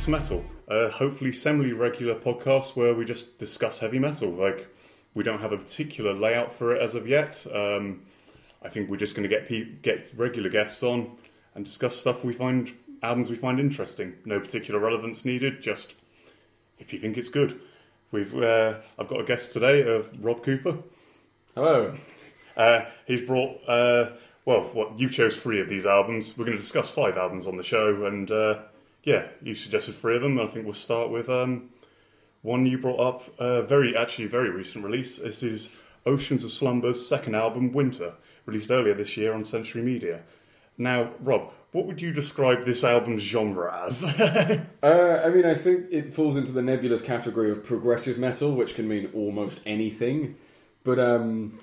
episode of Phil's Breakfast Metal. A hopefully semi-regular podcast where we just discuss heavy metal. Like we don't have a particular layout for it as of yet. Um, I think we're just going to get pe- get regular guests on and discuss stuff we find albums we find interesting. No particular relevance needed. Just if you think it's good. We've uh, I've got a guest today of Rob Cooper. Hello. Uh, he's brought, uh, well, what you chose three of these albums. We're going to discuss five albums on the show, and uh, yeah, you suggested three of them. I think we'll start with um, one you brought up, uh, very actually very recent release. This is Oceans of Slumber's second album, Winter, released earlier this year on Century Media. Now, Rob, what would you describe this album's genre as? Uh, I mean, I think it falls into the nebulous category of progressive metal, which can mean almost anything. But um,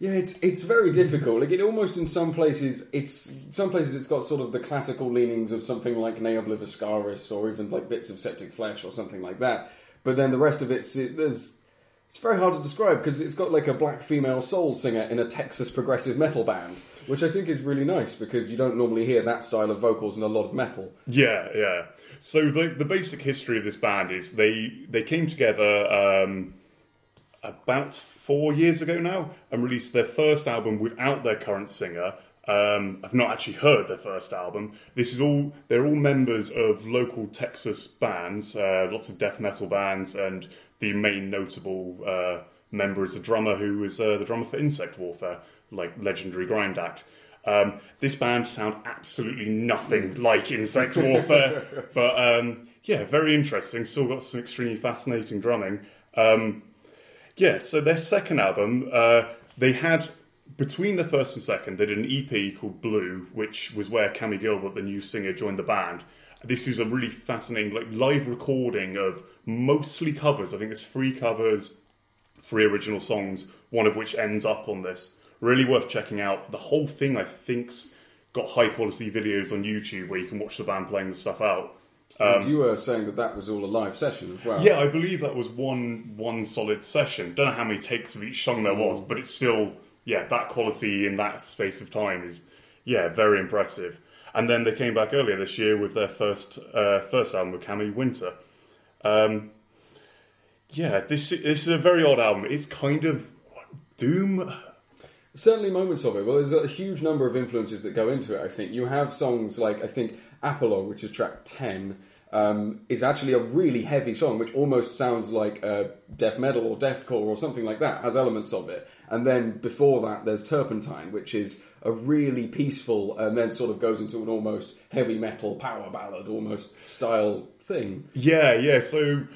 yeah, it's it's very difficult. Like it almost in some places, it's some places it's got sort of the classical leanings of something like Ne Obliviscaris or even like bits of Septic Flesh or something like that. But then the rest of it's it, there's it's very hard to describe because it's got like a black female soul singer in a Texas progressive metal band, which I think is really nice because you don't normally hear that style of vocals in a lot of metal. Yeah, yeah. So the the basic history of this band is they they came together um, about four years ago now and released their first album without their current singer. Um, I've not actually heard their first album. This is all they're all members of local Texas bands, uh, lots of death metal bands, and the main notable uh, member is the drummer who is uh, the drummer for Insect Warfare, like legendary Grind Act. Um, this band sound absolutely nothing like Insect Warfare, but um, yeah, very interesting. Still got some extremely fascinating drumming. Um, yeah, so their second album, uh, they had between the first and second, they did an EP called Blue, which was where Cammie Gilbert, the new singer, joined the band. This is a really fascinating, like live recording of mostly covers. I think it's three covers, three original songs, one of which ends up on this. Really worth checking out. The whole thing, I think's got high quality videos on YouTube where you can watch the band playing the stuff out. As you were saying that that was all a live session as well. Um, Yeah, I believe that was one one solid session. Don't know how many takes of each song there was, but it's still yeah that quality in that space of time is yeah very impressive. And then they came back earlier this year with their first uh, first album with Cammie Winter. Um, yeah, this this is a very odd album. It's kind of doom. Certainly moments of it. Well, there's a huge number of influences that go into it, I think. You have songs like, I think, Apologue, which is track 10, um, is actually a really heavy song, which almost sounds like uh, death metal or deathcore or something like that, has elements of it. And then before that, there's Turpentine, which is a really peaceful and then sort of goes into an almost heavy metal power ballad almost style thing. Yeah, yeah. So,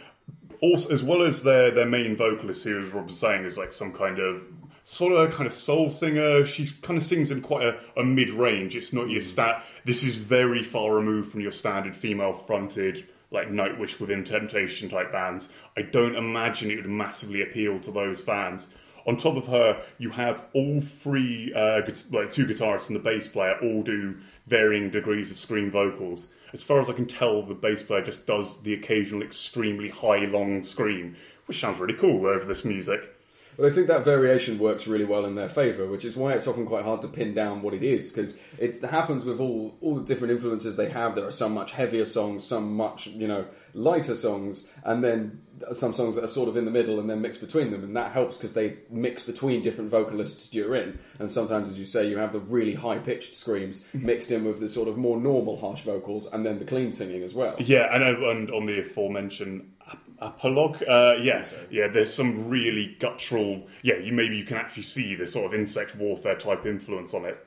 also as well as their their main vocalist, who as Rob was saying, is like some kind of sort of kind of soul singer. She kind of sings in quite a, a mid range. It's not your stat. This is very far removed from your standard female fronted like Nightwish within Temptation type bands. I don't imagine it would massively appeal to those fans. On top of her, you have all three, uh, like two guitarists and the bass player, all do varying degrees of scream vocals. As far as I can tell, the bass player just does the occasional extremely high, long scream, which sounds really cool over this music. But I think that variation works really well in their favour, which is why it's often quite hard to pin down what it is, because it happens with all all the different influences they have. There are some much heavier songs, some much you know lighter songs, and then some songs that are sort of in the middle and then mixed between them, and that helps because they mix between different vocalists during. And sometimes, as you say, you have the really high pitched screams mm-hmm. mixed in with the sort of more normal harsh vocals, and then the clean singing as well. Yeah, and, and on the aforementioned ap- apologue, uh, yeah, yeah, there's some really guttural. Yeah, you maybe you can actually see the sort of insect warfare type influence on it.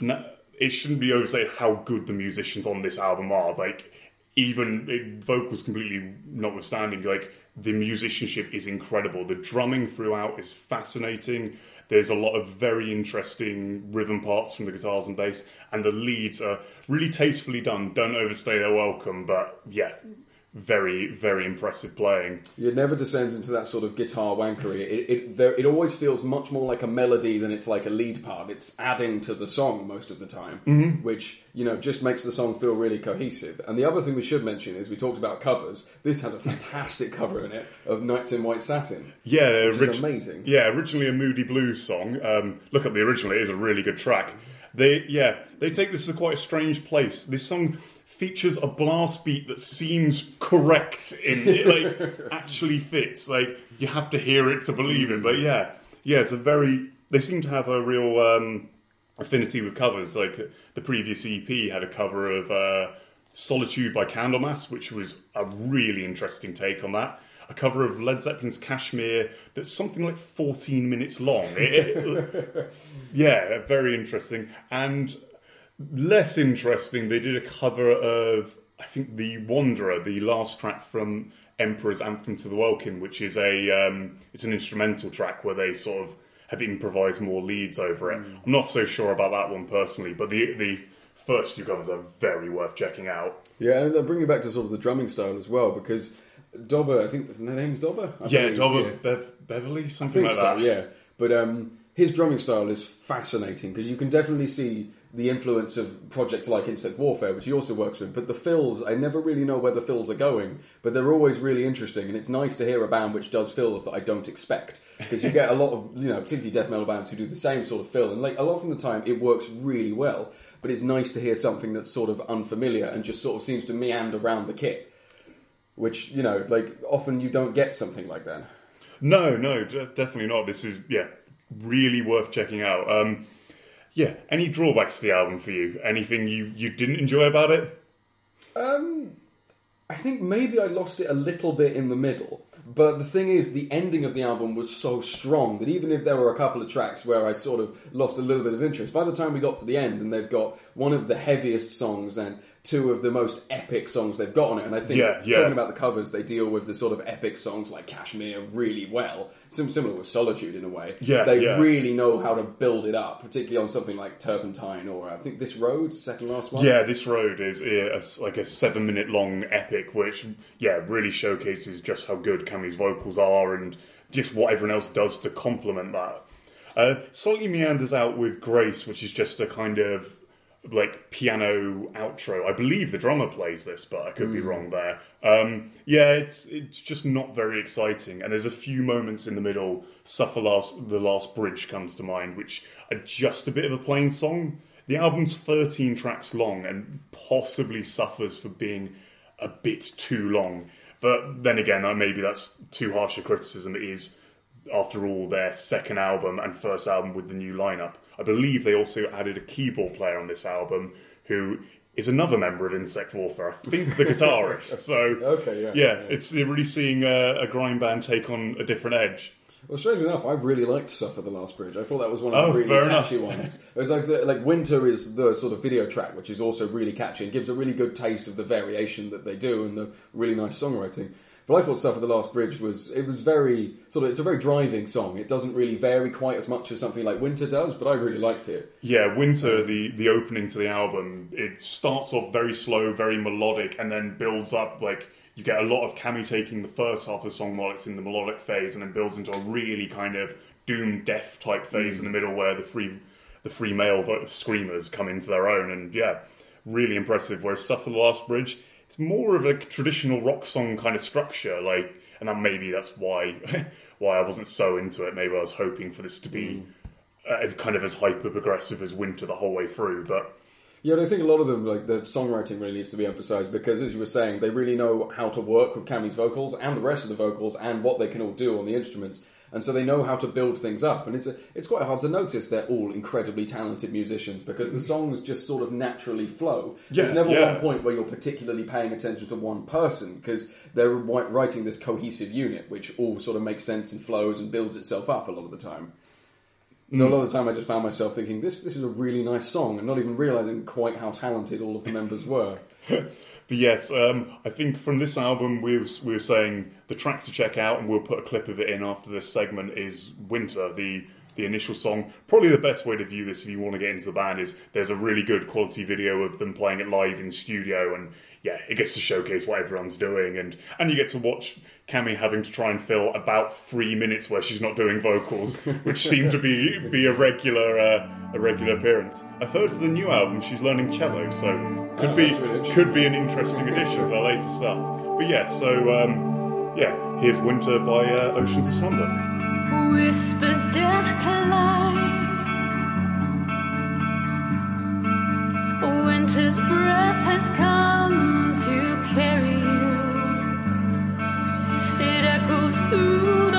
No, it shouldn't be overstated how good the musicians on this album are. Like, even it, vocals completely notwithstanding, like the musicianship is incredible. The drumming throughout is fascinating. There's a lot of very interesting rhythm parts from the guitars and bass, and the leads are really tastefully done. Don't overstay their welcome, but yeah, very very impressive playing. It never descends into that sort of guitar wankery. It it, there, it always feels much more like a melody than it's like a lead part. It's adding to the song most of the time, Mm-hmm. which you know just makes the song feel really cohesive. And the other thing we should mention is we talked about covers. This has a fantastic cover in it of "Nights in White Satin." Yeah, Which is amazing. Yeah, originally a moody blues song. Um, look at the original; it is a really good track. They, yeah, they take this to quite a strange place. This song features a blast beat that seems correct in it, like actually fits. Like you have to hear it to believe it. But yeah, yeah, it's a very. They seem to have a real um, affinity with covers. Like the previous EP had a cover of uh, "Solitude" by Candlemass, which was a really interesting take on that. A cover of Led Zeppelin's "Kashmir" that's something like 14 minutes long. It- it- yeah, very interesting. And less interesting, they did a cover of I think the Wanderer, the last track from Emperor's Anthem to the Welkin, which is a um, it's an instrumental track where they sort of have improvised more leads over it. I'm not so sure about that one personally, but the the first two covers are very worth checking out. Yeah, and they'll bring you back to sort of the drumming style as well, because Dobber, I think his name's Dobber. I Yeah, believe, Dobber yeah. Bev- Beverly, I something think like so, that. yeah. But um, his drumming style is fascinating because you can definitely see the influence of projects like Insect Warfare, which he also works with. But the fills, I never really know where the fills are going, but they're always really interesting, and it's nice to hear a band which does fills that I don't expect. Because you get a lot of, you know, particularly death metal bands who do the same sort of fill, and like a lot of the time it works really well. But it's nice to hear something that's sort of unfamiliar and just sort of seems to meander around the kit, which you know, like often you don't get something like that. No, no, de- definitely not. This is yeah, really worth checking out. Um, yeah, any drawbacks to the album for you? Anything you you didn't enjoy about it? Um, I think maybe I lost it a little bit in the middle. But the thing is, the ending of the album was so strong that even if there were a couple of tracks where I sort of lost a little bit of interest, by the time we got to the end and they've got one of the heaviest songs and two of the most epic songs they've got on it, and I think Yeah, yeah. talking about the covers, they deal with the sort of epic songs like Kashmir really well. Sim- similar with Solitude in a way. Yeah, they yeah. really know how to build it up, particularly on something like Turpentine or I think This Road, second last one. Yeah, this road is a like a seven minute long epic, which yeah really showcases just how good Cammie's vocals are and just what everyone else does to complement that. Uh, slightly meanders out with Grace, which is just a kind of like piano outro. I believe the drummer plays this, but I could be wrong there. Um, yeah, it's it's just not very exciting, and there's a few moments in the middle. Suffer last the last bridge comes to mind, which are just a bit of a plain song. The album's 13 tracks long and possibly suffers for being a bit too long. But then again, uh, maybe that's too harsh a criticism. It is, after all, their second album and first album with the new lineup. I believe they also added a keyboard player on this album who is another member of Insect Warfare. I think the guitarist. So Okay, yeah, yeah, yeah. it's really seeing a, a grind band take on a different edge. Well, strange enough, I really liked "Suffer the Last Bridge." I thought that was one of Oh, the really fair enough. catchy ones. It was like the, like "Winter" is the sort of video track, which is also really catchy and gives a really good taste of the variation that they do and the really nice songwriting. But I thought "Suffer the Last Bridge" was it was very sort of it's a very driving song. It doesn't really vary quite as much as something like "Winter" does, but I really liked it. Yeah, Winter, the, the opening to the album, it starts off very slow, very melodic, and then builds up. Like, you get a lot of Cammie taking the first half of the song while it's in the melodic phase, and then builds into a really kind of doom death type phase mm. in the middle where the free the free male screamers come into their own. And yeah, really impressive. Whereas Suffer the Last Bridge, it's more of a traditional rock song kind of structure. Like, and that maybe that's why why I wasn't so into it. Maybe I was hoping for this to be uh, kind of as hyper progressive as Winter the whole way through. But Yeah, and I think a lot of them, like the songwriting, really needs to be emphasised because, as you were saying, they really know how to work with Cammie's vocals and the rest of the vocals and what they can all do on the instruments, and so they know how to build things up. And it's a, it's quite hard to notice they're all incredibly talented musicians because the songs just sort of naturally flow. Yeah, There's never yeah. one point where you're particularly paying attention to one person because they're writing this cohesive unit, which all sort of makes sense and flows and builds itself up a lot of the time. So a mm. lot of the time, I just found myself thinking, "This this is a really nice song," and not even realizing quite how talented all of the members were. but yes, um, I think from this album we were, we were saying the track to check out, and we'll put a clip of it in after this segment. Is Winter the the initial song? Probably the best way to view this if you want to get into the band is there's a really good quality video of them playing it live in studio, and yeah, it gets to showcase what everyone's doing, and and you get to watch Cammie having to try and fill about three minutes where she's not doing vocals, which seem to be be a regular uh, a regular appearance. I've heard for the new album she's learning cello, so could Oh, be really could be an interesting addition to her later stuff. But yeah, so um, yeah, here's Winter by uh, Oceans of Slumber. Whispers death to life. Winter's breath has come to carry you. It echoes through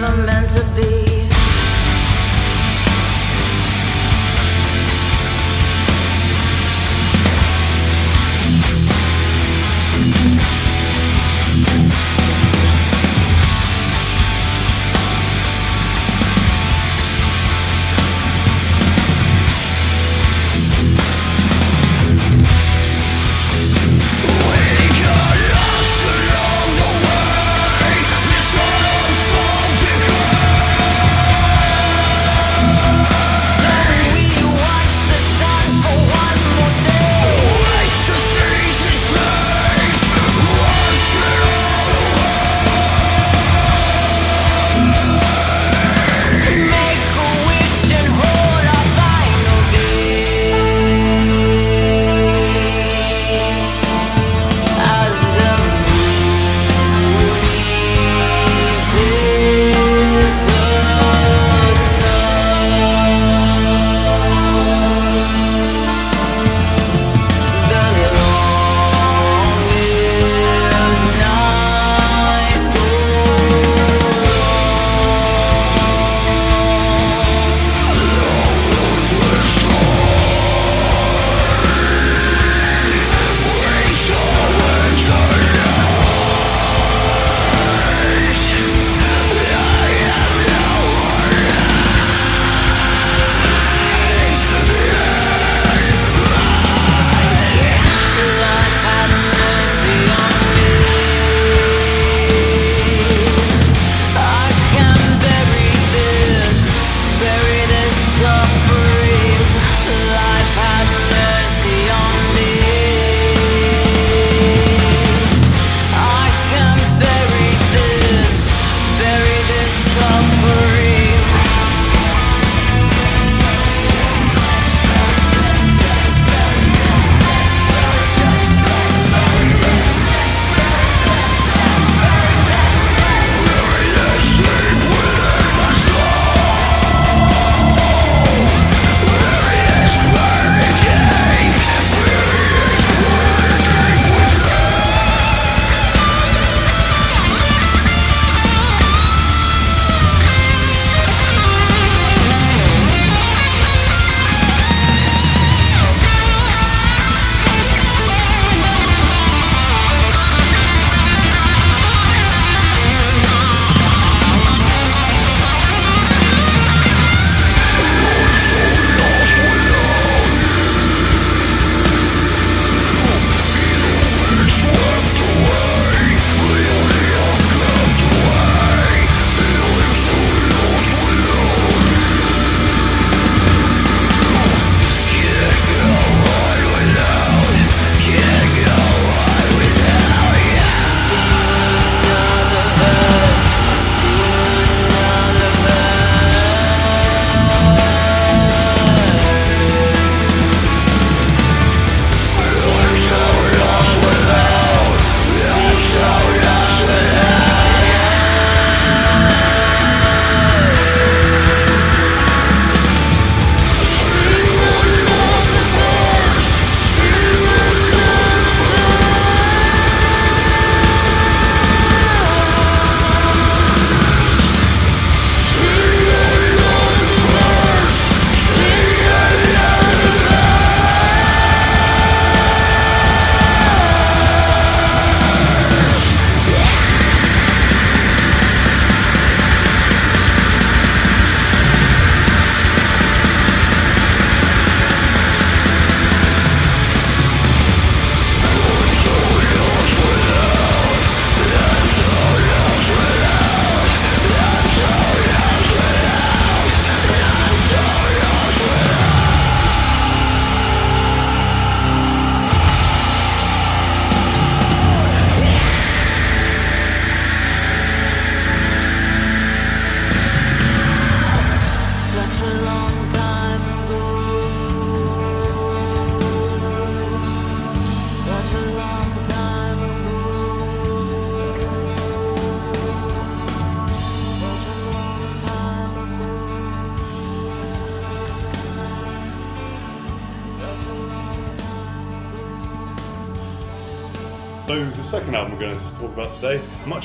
never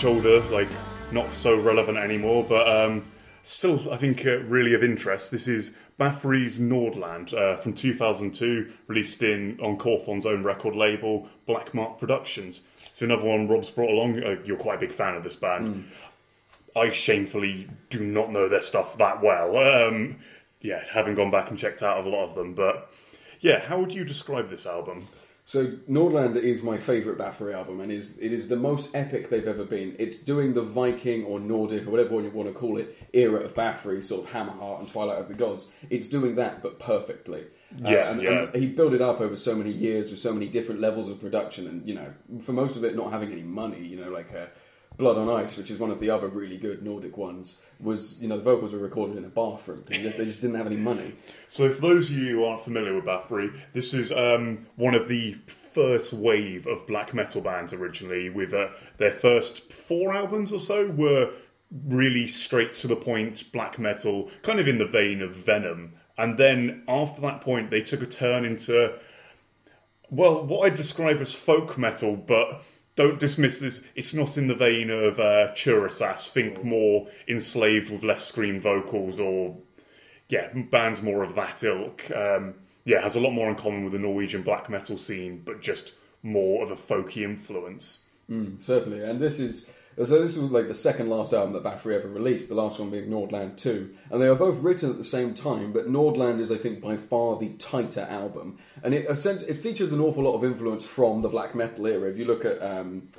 much older, like not so relevant anymore, but um, still I think uh, really of interest. This is Bathory's Nordland uh, from 2002, released in on Quorthon's own record label, Black Mark Productions. It's another one Rob's brought along. Uh, you're quite a big fan of this band. I shamefully do not know their stuff that well. Um, yeah, having gone back and checked out of a lot of them, but yeah, how would you describe this album? So Nordland is my favourite Bathory album, and is it is the most epic they've ever been. It's doing the Viking or Nordic or whatever you want to call it era of Bathory, sort of Hammerheart and Twilight of the Gods. It's doing that, but perfectly. Uh, Yeah, and, yeah. and he built it up over so many years with so many different levels of production, and you know, for most of it not having any money, you know, like uh, Blood on Ice, which is one of the other really good Nordic ones, was you know the vocals were recorded in a bathroom. They just, they just didn't have any money. So, for those of you who aren't familiar with Bathory, this is um, one of the first wave of black metal bands originally. With uh, their first four albums or so were really straight to the point black metal, kind of in the vein of Venom. And then after that point, they took a turn into well, what I describe as folk metal, but don't dismiss this. It's not in the vein of uh, Turisas. Think more enslaved with less scream vocals, or yeah, bands more of that ilk. Um, yeah, has a lot more in common with the Norwegian black metal scene, but just more of a folky influence. Certainly, and this is so. This was like the second last album that Bathory ever released. The last one being Nordland Two, and they were both written at the same time. But Nordland is, I think, by far the tighter album, and it it features an awful lot of influence from the black metal era. If you look at, um,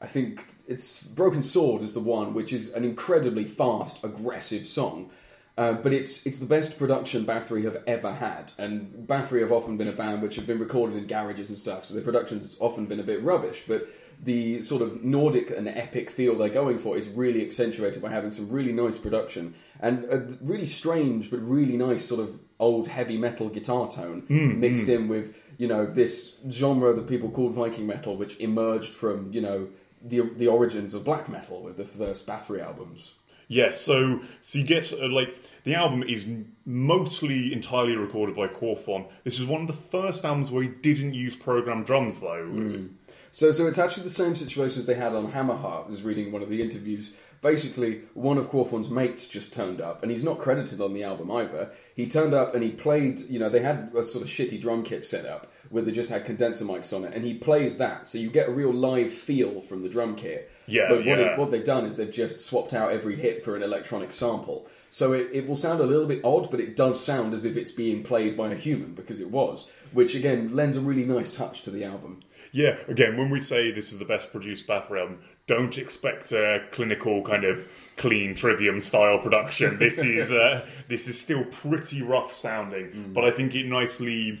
I think it's Broken Sword is the one, which is an incredibly fast, aggressive song. Uh, but it's it's the best production Bathory have ever had, and Bathory have often been a band which have been recorded in garages and stuff, so their production's often been a bit rubbish. But the sort of Nordic and epic feel they're going for is really accentuated by having some really nice production and a really strange but really nice sort of old heavy metal guitar tone hmm, hmm. mixed in with you know this genre that people called Viking metal, which emerged from you know the the origins of black metal with the first Bathory albums. Yeah, so so you get uh, like the album is mostly entirely recorded by Quorthon. This is one of the first albums where he didn't use programmed drums, though. Hmm. So, so it's actually the same situation as they had on Hammerheart. I was reading one of the interviews. Basically, one of Quorthon's mates just turned up, and he's not credited on the album either. He turned up and he played. You know, they had a sort of shitty drum kit set up where they just had condenser mics on it, and he plays that, so you get a real live feel from the drum kit. Yeah, but what, yeah. it, what they've done is they've just swapped out every hit for an electronic sample. So it, it will sound a little bit odd, but it does sound as if it's being played by a human because it was, which again lends a really nice touch to the album. Yeah, again, when we say this is the best produced Bathory album, don't expect a clinical kind of clean trivium style production. This is uh, this is still pretty rough sounding, but I think it nicely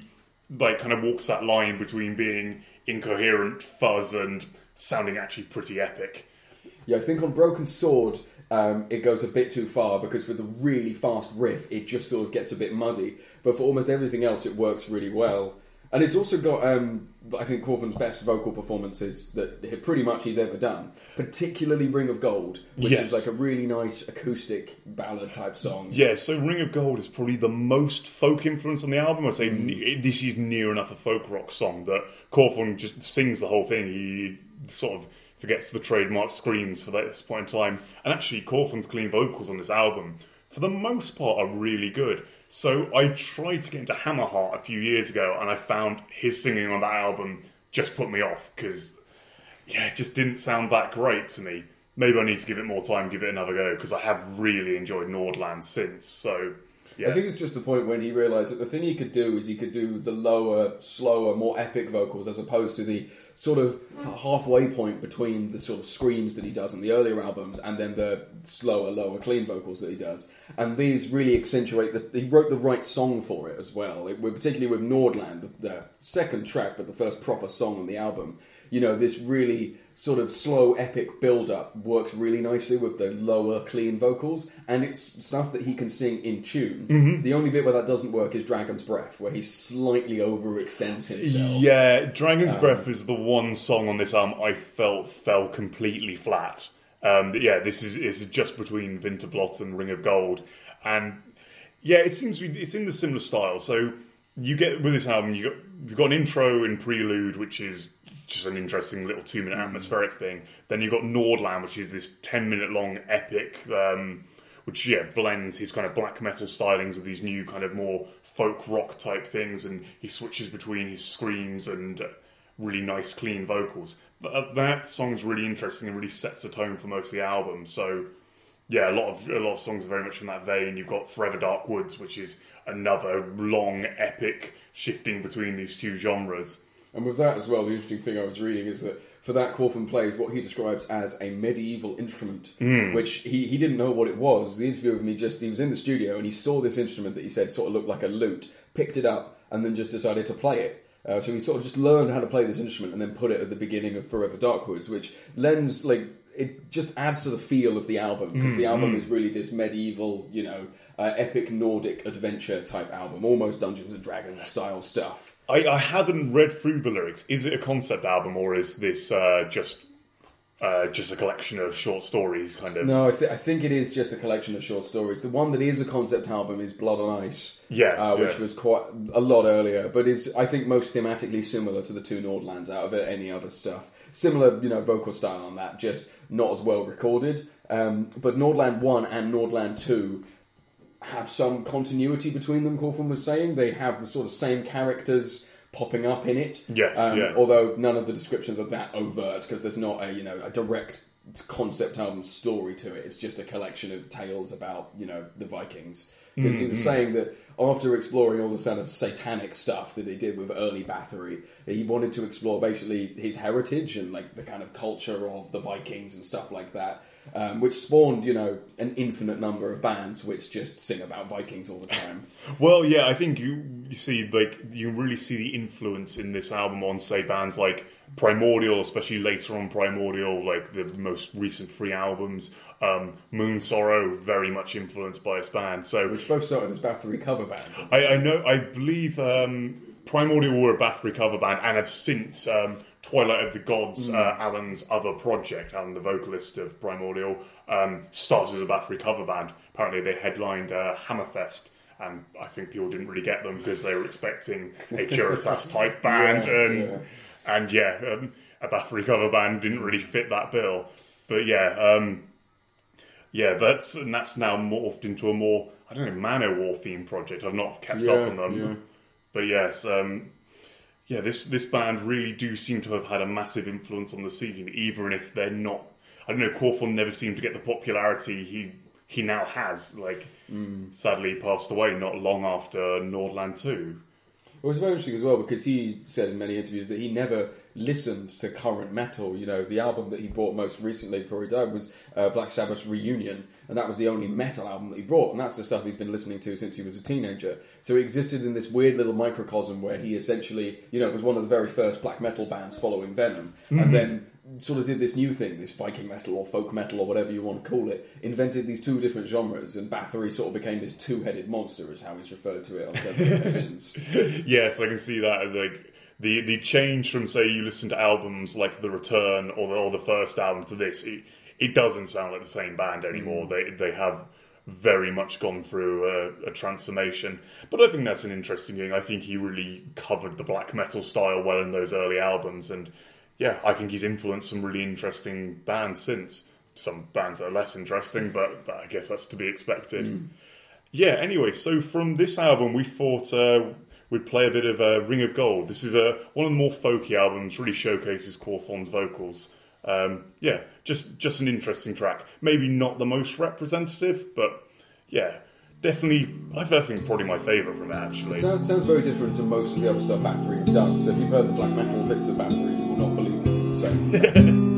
like kind of walks that line between being incoherent fuzz and sounding actually pretty epic. Yeah, I think on Broken Sword, um, it goes a bit too far because with the really fast riff, it just sort of gets a bit muddy. But for almost everything else, it works really well. And it's also got, um, I think, Quorthon's best vocal performances that he- pretty much he's ever done. Particularly Ring of Gold, which Yes. is like a really nice acoustic ballad type song. Yeah, so Ring of Gold is probably the most folk influence on the album. I'd say ne- this is near enough a folk rock song that Quorthon just sings the whole thing. He sort of forgets the trademark screams for this point in time. And actually, Quorthon's clean vocals on this album, for the most part, are really good. So I tried to get into Hammerheart a few years ago, and I found his singing on that album just put me off because yeah, it just didn't sound that great to me. Maybe I need to give it more time, give it another go, because I have really enjoyed Nordland since. So, yeah. I think it's just the point when he realised that the thing he could do is he could do the lower, slower, more epic vocals as opposed to the sort of halfway point between the sort of screams that he does in the earlier albums and then the slower, lower, clean vocals that he does. And these really accentuate that he wrote the right song for it as well. It, particularly with Nordland, the, the second track, but the first proper song on the album. You know, this really sort of slow, epic build up works really nicely with the lower, clean vocals, and it's stuff that he can sing in tune. The only bit where that doesn't work is Dragon's Breath, where he slightly overextends himself. Yeah, Dragon's Breath is the one song on this album I felt fell completely flat. Um, yeah, this is is just between Winterblot and Ring of Gold, and yeah, it seems to be, it's in the similar style. So you get with this album, you got you've got an intro and prelude, which is just an interesting little two minute atmospheric thing. Then you've got Nordland, which is this 10 minute long epic, um, which, yeah, blends his kind of black metal stylings with these new kind of more folk rock type things, and he switches between his screams and uh, really nice, clean vocals. That, that song's really interesting and really sets the tone for most of the album. So, yeah, a lot of a lot of songs are very much in that vein. You've got Forever Dark Woods, which is another long, epic shifting between these two genres. And with that as well, the interesting thing I was reading is that for that, Quorthon plays what he describes as a medieval instrument, which he, he didn't know what it was. The interview with me just, he was in the studio and he saw this instrument that he said sort of looked like a lute, picked it up, and then just decided to play it. Uh, so he sort of just learned how to play this instrument and then put it at the beginning of Forever Darkwoods, which lends, like, it just adds to the feel of the album because the album is really this medieval, you know, uh, epic Nordic adventure type album, almost Dungeons and Dragons style stuff. I, I haven't read through the lyrics. Is it a concept album or is this uh, just uh, just a collection of short stories? Kind of. No, I, th- I think it is just a collection of short stories. The one that is a concept album is Blood on Ice. Yes, uh, which yes. was quite a lot earlier, but is I think most thematically similar to the two Nordlands out of it, any other stuff. Similar, you know, vocal style on that, just not as well recorded. Um, but Nordland One and Nordland Two have some continuity between them. Quorthon was saying they have the sort of same characters popping up in it. Yes, um, yes. Although none of the descriptions are that overt because there's not a you know a direct concept album story to it. It's just a collection of tales about you know the Vikings. Because he Mm-hmm. was saying that after exploring all the kind of satanic stuff that he did with early Bathory, he wanted to explore basically his heritage and like the kind of culture of the Vikings and stuff like that. Um, which spawned, you know, an infinite number of bands which just sing about Vikings all the time. Well, yeah, I think you, you see, like, you really see the influence in this album on, say, bands like Primordial, especially later on Primordial, like the most recent three albums. Um, Moon Sorrow, very much influenced by this band. So which both started as Bathory cover bands. I, I know, I believe um, Primordial were a Bathory cover band and have since um, Twilight of the Gods, uh, Alan's other project, Alan, the vocalist of Primordial, um, started as a Bathory cover band. Apparently, they headlined uh, Hammerfest. And I think people didn't really get them because they were expecting a Turisas type band, Yeah, and yeah. and yeah, um, a Bathory cover band didn't really fit that bill. But yeah, um, yeah, that's and that's now morphed into a more I don't know Manowar themed project. I've not kept Yeah, up on them, yeah. but yes, um, yeah, this this band really do seem to have had a massive influence on the scene, even if they're not. I don't know. Quorthon never seemed to get the popularity he he now has. Like, Mm. sadly, passed away not long after Nordland Two. It was very interesting as well because he said in many interviews that he never listened to current metal. You know, the album that he bought most recently before he died was uh, Black Sabbath's Reunion, and that was the only metal album that he brought, and that's the stuff he's been listening to since he was a teenager. So he existed in this weird little microcosm where he essentially, you know, was one of the very first black metal bands following Venom, and mm-hmm. then sort of did this new thing, this Viking metal or folk metal or whatever you want to call it, invented these two different genres, and Bathory sort of became this two-headed monster, is how he's referred to it on several occasions. yes, I can see that. Like the the change from say you listen to albums like The Return or the, or the first album to this, it, it doesn't sound like the same band anymore. They they have very much gone through a, a transformation. But I think that's an interesting thing. I think he really covered the black metal style well in those early albums, and yeah, I think he's influenced some really interesting bands since. Some bands are less interesting, but, but I guess that's to be expected. Yeah, anyway, so from this album, we thought uh, we'd play a bit of uh, Ring of Gold. This is a, one of the more folky albums, really showcases Quorthon's vocals. Um, yeah, just, just an interesting track. Maybe not the most representative, but yeah, definitely, I think probably my favourite from it, actually. Sounds, sounds very different to most of the other stuff Bathory have done. So if you've heard the black metal bits of Bathory, you will not believe this is the same.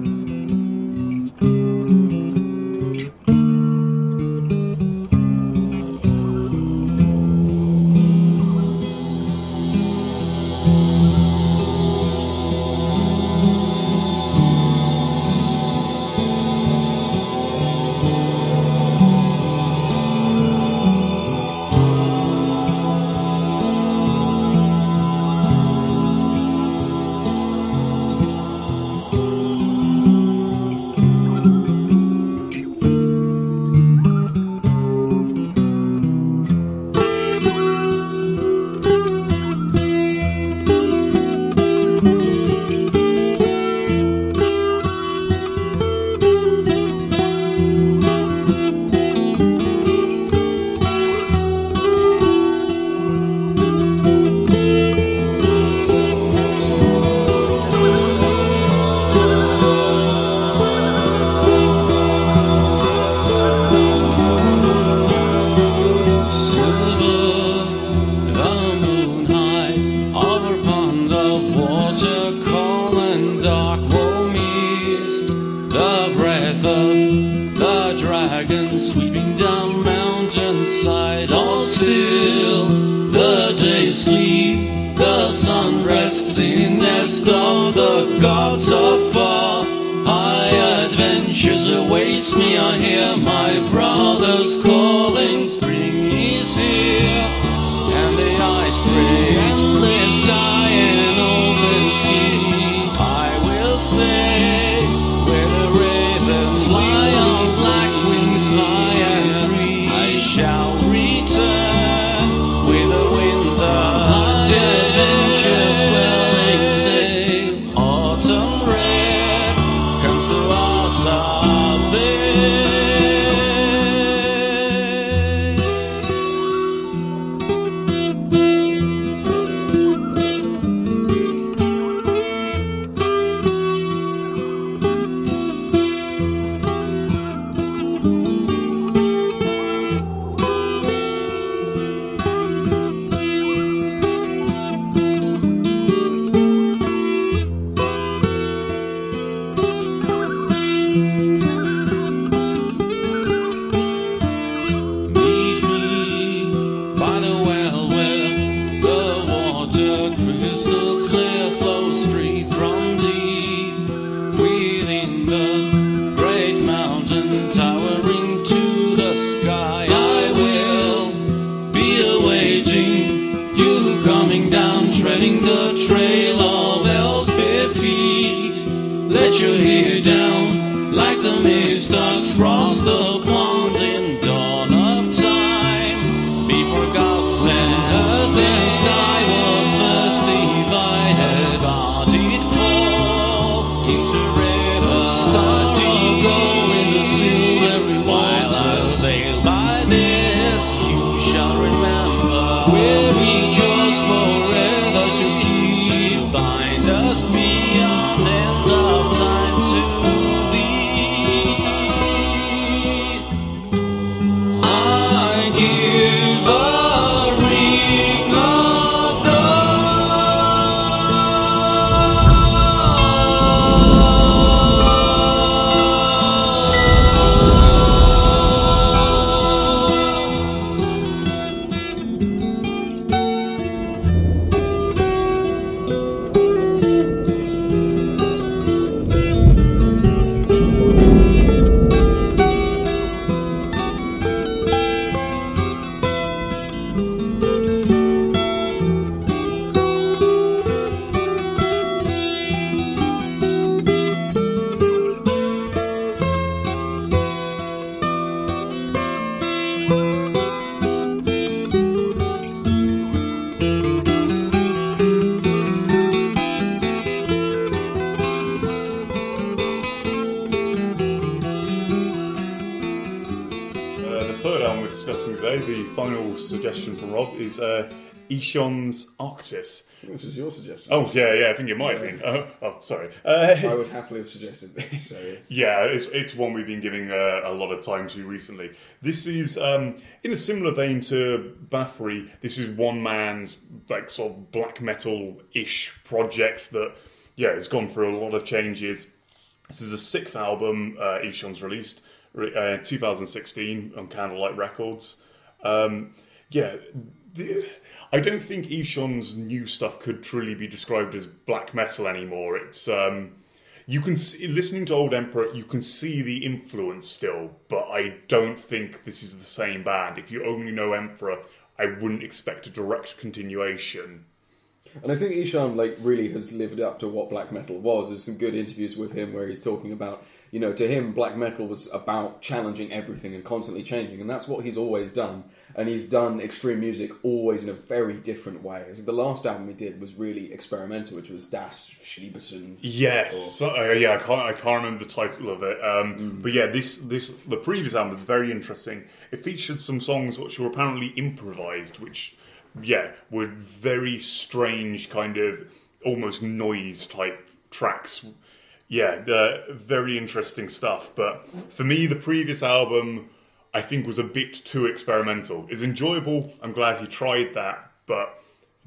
Ihsahn's Arktis. This is your suggestion. Oh, yeah, yeah, I think it might have been. Oh, oh sorry. Uh, I would happily have suggested this. So. Yeah, it's, it's one we've been giving uh, a lot of time to recently. This is um, in a similar vein to Bathory. This is one man's like sort of black metal ish project that yeah has gone through a lot of changes. This is the sixth album uh, Ihsahn's released, re- uh, 2016 on Candlelight Records. Um, yeah, the, I don't think Ihsahn's new stuff could truly be described as black metal anymore. It's um, you can see, listening to Old Emperor, you can see the influence still, but I don't think this is the same band. If you only know Emperor, I wouldn't expect a direct continuation. And I think Ihsahn like really has lived up to what black metal was. There's some good interviews with him where he's talking about, you know, to him black metal was about challenging everything and constantly changing, and that's what he's always done. And he's done extreme music always in a very different way. The last album he did was really experimental, which was Das Seelenbrechen. Yes, so, uh, yeah, I can't, I can't remember the title of it, um, but yeah, this this the previous album is very interesting. It featured some songs which were apparently improvised, which yeah were very strange, kind of almost noise type tracks. Yeah, the very interesting stuff. But for me, the previous album I think was a bit too experimental. It's enjoyable. I'm glad he tried that, but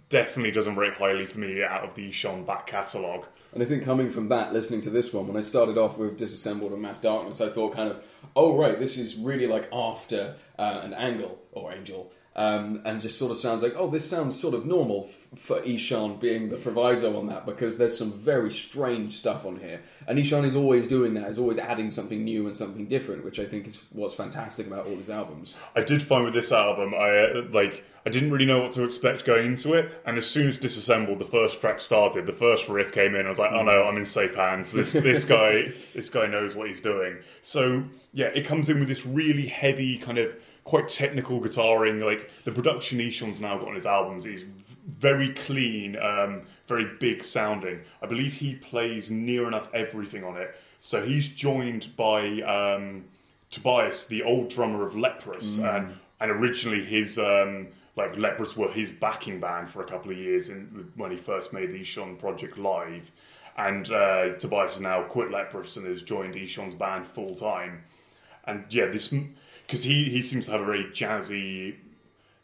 definitely doesn't rate highly for me out of the Sean back catalogue. And I think coming from that, listening to this one, when I started off with Disassembled and Mass Darkness, I thought kind of, oh right, this is really like after uh, an angle or angel. Um, and just sort of sounds like, oh, this sounds sort of normal f- for Ihsahn being the proviso on that because there's some very strange stuff on here. And Ihsahn is always doing that, is always adding something new and something different, which I think is what's fantastic about all his albums. I did find with this album, I uh, like I didn't really know what to expect going into it, and as soon as Disassembled, the first track started, the first riff came in. I was like, oh no, I'm in safe hands. This this guy this guy knows what he's doing. So yeah, it comes in with this really heavy kind of quite technical guitaring. Like the production Ihsahn's now got on his albums is very clean, um, very big sounding. I believe he plays near enough everything on it. So he's joined by. Um, Tobias, the old drummer of Leprous, and and originally his um, like Leprous were his backing band for a couple of years in, when he first made the Ihsahn project live, and uh, Tobias has now quit Leprous and has joined Ihsahn's band full time, and yeah, this because he he seems to have a very jazzy,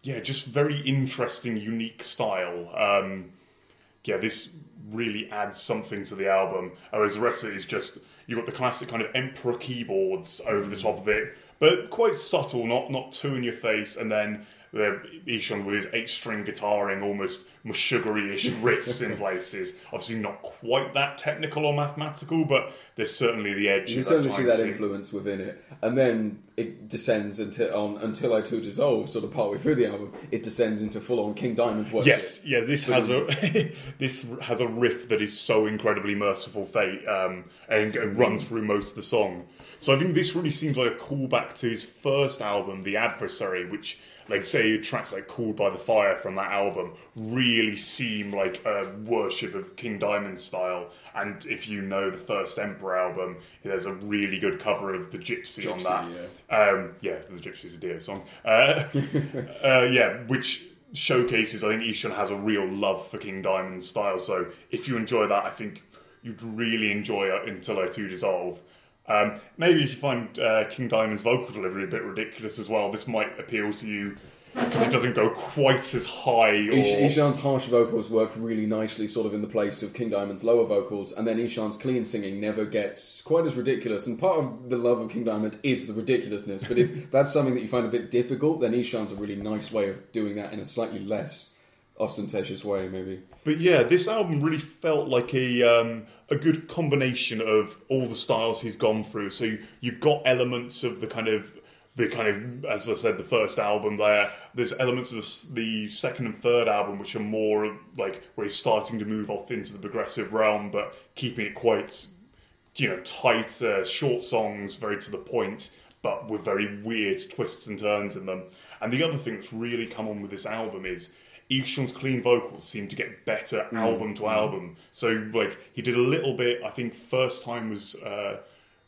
yeah, just very interesting, unique style. Um, yeah, this really adds something to the album. Whereas the rest of it is just you've got the classic kind of emperor keyboards over the top of it, but quite subtle, not not too in your face, and then the Ihsahn with his eight string guitaring, almost sugary-ish riffs in places. Obviously, not quite that technical or mathematical, but there's certainly the edge. You of certainly that see that scene. influence within it, and then it descends into on until I too dissolve. Sort of partway through the album, it descends into full on King Diamond worship. Yes, yeah. This has a this has a riff that is so incredibly Mercyful Fate, um, and, and runs through most of the song. So I think this really seems like a callback to his first album, The Adversary, which, like, say tracks like "Called by the Fire" from that album really seem like a worship of King Diamond style. And if you know the first Emperor album, there's a really good cover of the Gypsy, on Gypsy, that. Um, yeah, the Gypsy's a Dio song. Uh, uh, yeah, which showcases I think Ihsahn has a real love for King Diamond's style. So if you enjoy that, I think you'd really enjoy it until I two dissolve. Um, maybe if you find uh, King Diamond's vocal delivery a bit ridiculous as well, this might appeal to you because it doesn't go quite as high. Or... Ish- Ihsahn's harsh vocals work really nicely, sort of in the place of King Diamond's lower vocals, and then Ihsahn's clean singing never gets quite as ridiculous. And part of the love of King Diamond is the ridiculousness. But if that's something that you find a bit difficult, then Ihsahn's a really nice way of doing that in a slightly less ostentatious way, maybe. But yeah, this album really felt like a um, a good combination of all the styles he's gone through. So you, you've got elements of the kind of the kind of as I said, the first album there. There's elements of the second and third album which are more like where he's starting to move off into the progressive realm, but keeping it quite you know tight, uh, short songs, very to the point, but with very weird twists and turns in them. And the other thing that's really come on with this album is Ihsahn's clean vocals seem to get better album to album. So like he did a little bit. I think first time was uh,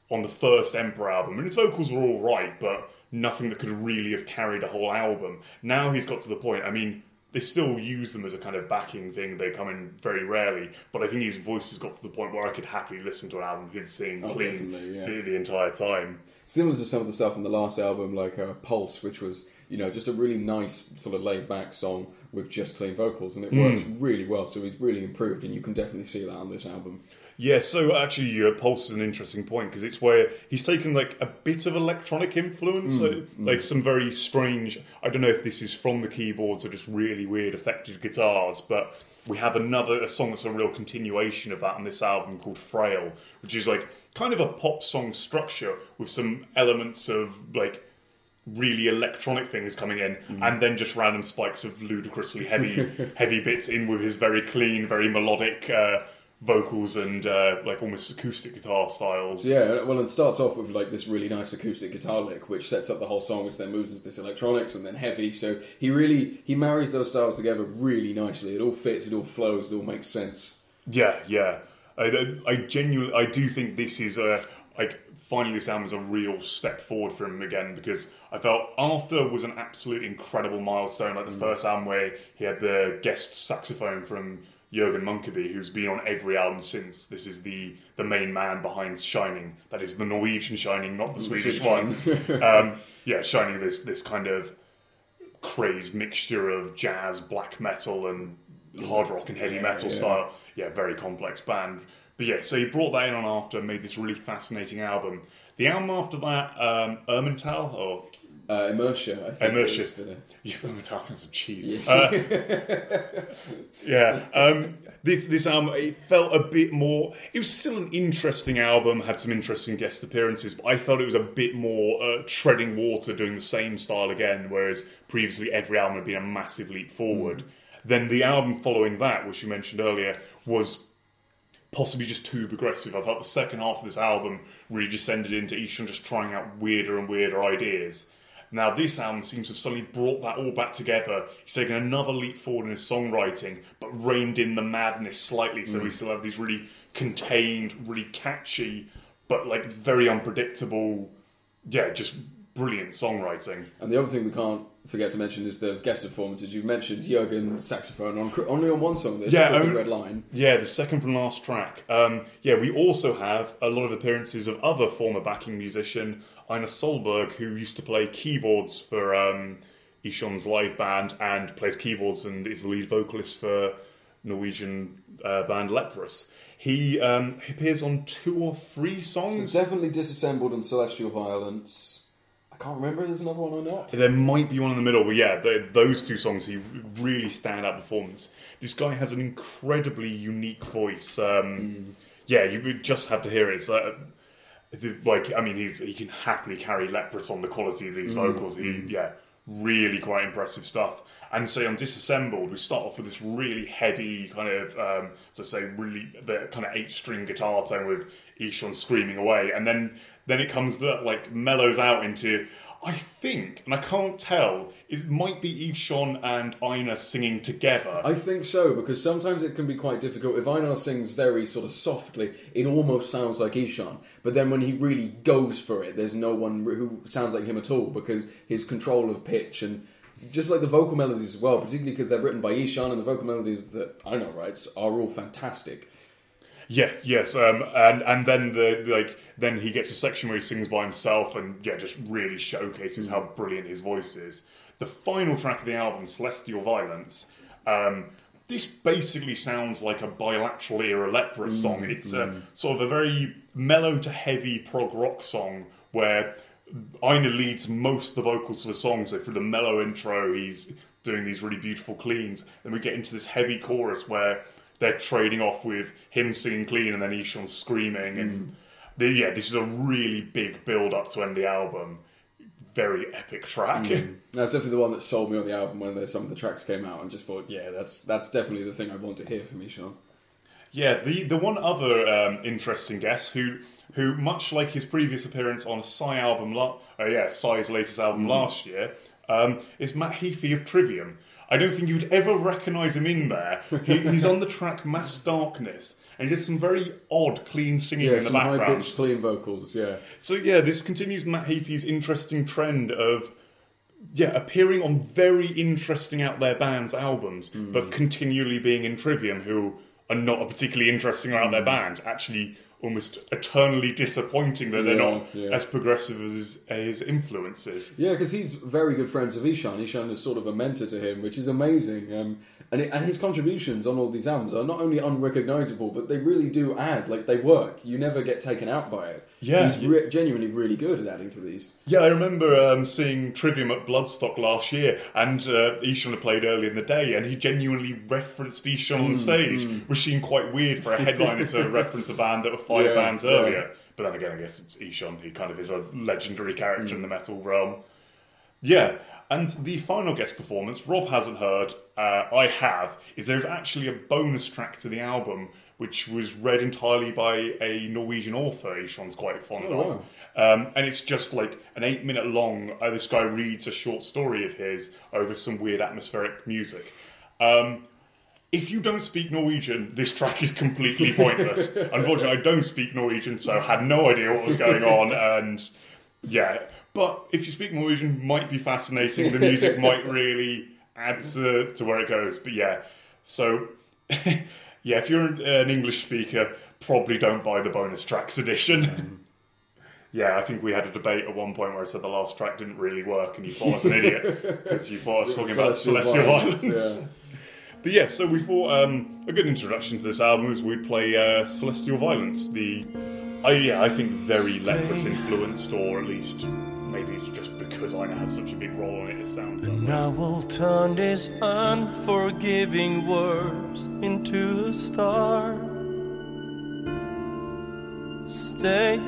on the first Emperor album, and his vocals were all right, but nothing that could really have carried a whole album. Now he's got to the point. I mean. They still use them as a kind of backing thing. They come in very rarely, but I think his voice has got to the point where I could happily listen to an album of his singing Oh, clean yeah. the, the entire time. Similar to some of the stuff on the last album, like uh, Pulse, which was you know just a really nice sort of laid back song with just clean vocals, and it hmm. works really well. So he's really improved, and you can definitely see that on this album. Yeah, so actually, uh, Pulse is an interesting point because it's where he's taken like a bit of electronic influence, hmm, so, hmm. like some very strange. I don't know if this is from the keyboards or just really weird affected guitars, but we have another a song that's a real continuation of that on this album called Frail, which is like kind of a pop song structure with some elements of like really electronic things coming in, and then just random spikes of ludicrously heavy, heavy bits in with his very clean, very melodic uh, vocals and uh, like almost acoustic guitar styles. Yeah, well, it starts off with like this really nice acoustic guitar lick, which sets up the whole song, which then moves into this electronics and then heavy. So he really he marries those styles together really nicely. It all fits, it all flows, it all makes sense. Yeah, yeah. I, I genuinely, I do think this is a like finally this album is a real step forward for him again because I felt After was an absolute incredible milestone, like the first album where he had the guest saxophone from Jurgen Munkeby, who's been on every album since. This is the the main man behind Shining. That is the Norwegian Shining, not the Swedish one. um, yeah, Shining. This this kind of crazed mixture of jazz, black metal, and hard rock and heavy metal yeah. style. Yeah, very complex band. But yeah, so he brought that in on after and made this really fascinating album. The album after that, um, Ermental, or Uh, Immersia, I think. Immersia. it is for the- Yeah, Ermental is a cheese. Uh, yeah, um, this this album it felt a bit more. It was still an interesting album, had some interesting guest appearances, but I felt it was a bit more uh, treading water, doing the same style again. Whereas previously every album had been a massive leap forward. Then the album following that, which you mentioned earlier, was possibly just too progressive. I felt the second half of this album really descended into Ihsahn just trying out weirder and weirder ideas. Now, this album seems to have suddenly brought that all back together. He's taken another leap forward in his songwriting, but reined in the madness slightly, so we mm. still have these really contained, really catchy, but like very unpredictable, yeah, just brilliant songwriting. And the other thing we can't forget to mention is the guest performances. You've mentioned Jurgen saxophone on only on one song. This Yeah, the Red Line. Yeah, the second from last track. Um, yeah, we also have a lot of appearances of other former backing musician, Einar Solberg, who used to play keyboards for um, Ihsahn's live band and plays keyboards and is the lead vocalist for Norwegian uh, band Leprous. He, um, he appears on two or three So songs. definitely disassembled and celestial violence. I can't remember. There's another one or not. There might be one in the middle, but yeah, those two songs, he really stand out performance. This guy has an incredibly unique voice. Um, Yeah, you would just have to hear it. It's uh, the- like, I mean, he's he can happily carry Leprous on the quality of these vocals. He, yeah, really quite impressive stuff. And so on Disassembled, we start off with this really heavy kind of, um, as I say, really the kind of eight string guitar tone with Ihsahn screaming away, and then then it comes that like mellows out into. I think, and I can't tell, it might be Ihsahn and Einar singing together. I think so because sometimes it can be quite difficult. If Einar sings very sort of softly, it almost sounds like Ihsahn. But then when he really goes for it, there's no one who sounds like him at all because his control of pitch and just like the vocal melodies as well, particularly because they're written by Ihsahn and the vocal melodies that Einar writes are all fantastic. Yes, yes, um, and and then the like then he gets a section where he sings by himself and yeah, just really showcases how brilliant his voice is. The final track of the album, Celestial Violence, um, this basically sounds like a bilateral era Leprous song. It's a sort of a very mellow to heavy prog rock song where Einar leads most of the vocals of the song. So for the mellow intro, he's doing these really beautiful cleans. and we get into this heavy chorus where they're trading off with him singing clean and then Ihsahn screaming. And the, yeah, this is a really big build up to end the album. Very epic track. That's definitely the one that sold me on the album when the, some of the tracks came out and just thought, yeah, that's that's definitely the thing I want to hear from Ihsahn. Yeah, the the one other um, interesting guest who who much like his previous appearance on a Sigh album, la- uh, yeah, Sigh's latest album last year, um, is Matt Heafy of Trivium. I don't think you'd ever recognise him in there. He, he's on the track Mass Darkness, and he does some very odd, clean singing Yeah, in the some high pitched, clean vocals. Yeah, So yeah, this continues Matt Heafy's interesting trend of yeah appearing on very interesting out there bands' albums, Hmm. but continually being in Trivium, who are not a particularly interesting out Hmm. there band. Actually, almost eternally disappointing that they're not yeah. as progressive as his, as his influences. Yeah, because he's very good friends of Ihsahn. Ihsahn is sort of a mentor to him, which is amazing. Um, and it, and his contributions on all these albums are not only unrecognizable, but they really do add. Like they work. You never get taken out by it. Yeah, he's re- genuinely really good at adding to these. Yeah, I remember um, seeing Trivium at Bloodstock last year, and uh, Ihsahn had played early in the day, and he genuinely referenced Ihsahn Mm, on stage, which seemed quite weird for a headliner to reference a band that were five Yeah, bands yeah. earlier. But then again, I guess it's Ihsahn, he kind of is a legendary character in Mm. the metal realm. Yeah, and the final guest performance, Rob hasn't heard, uh, I have, is there's actually a bonus track to the album, which was read entirely by a Norwegian author Ihsahn's quite fond Oh, of. Um, and it's just like an eight minute long, uh, this guy reads a short story of his over some weird atmospheric music. Um, if you don't speak Norwegian, this track is completely pointless. Unfortunately, I don't speak Norwegian, so I had no idea what was going on, and yeah. But if you speak Norwegian, might be fascinating. The music might really add to, to where it goes. But yeah, so yeah, if you're an English speaker, probably don't buy the bonus tracks edition. Mm. yeah, I think we had a debate at one point where I said the last track didn't really work, and you thought I was an idiot because you thought I was talking about Celestial Islands. Yeah. But yeah, so we thought um, a good introduction to this album is we'd play uh, Celestial Violence, the, I yeah, I think very Leprous influenced, or at least maybe it's just because I had such a big role in it, it sounds we'll turn these unforgiving words into a star. Stay.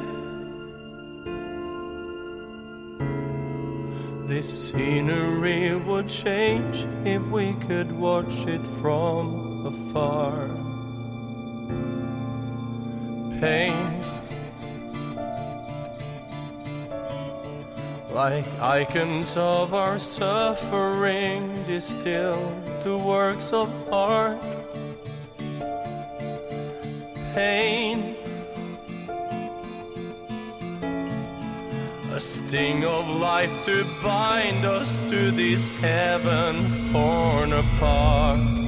This scenery would change if we could watch it from afar. Pain. Like icons of our suffering, distill the works of art. Pain, a sting of life to bind us to these heavens torn apart.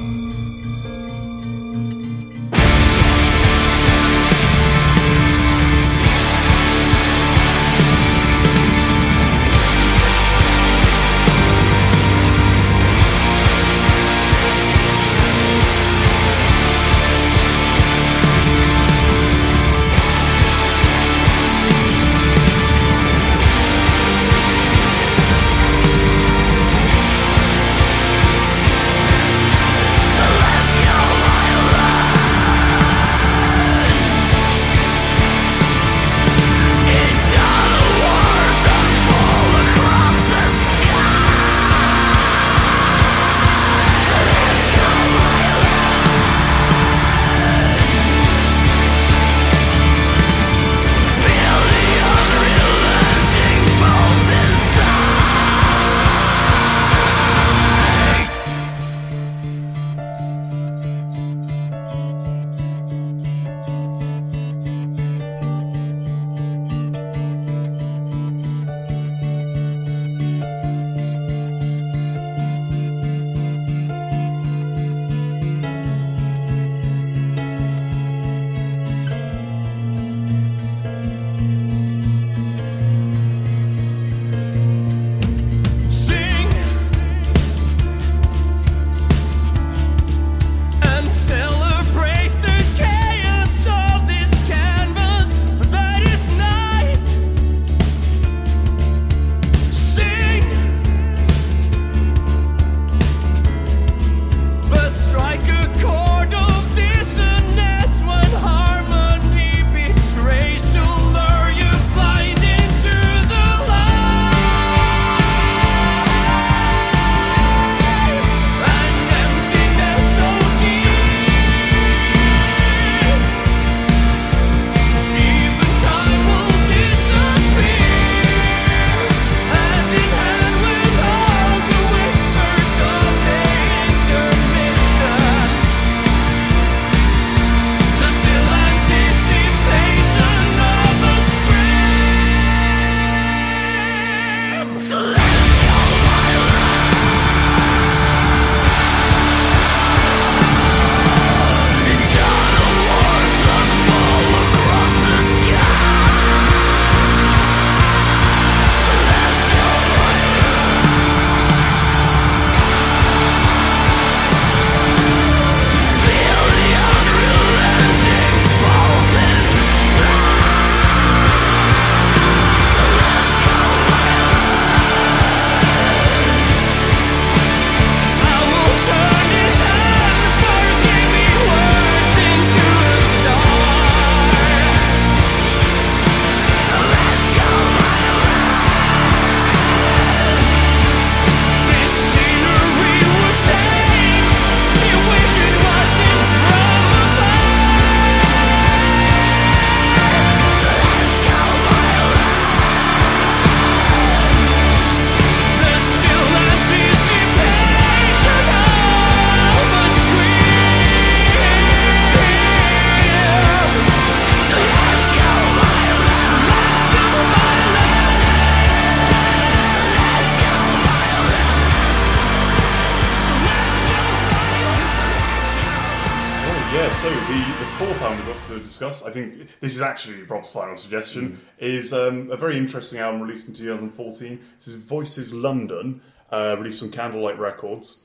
Rob's final suggestion mm. is um, a very interesting album released in 2014. This is Voices London, uh, released on Candlelight Records.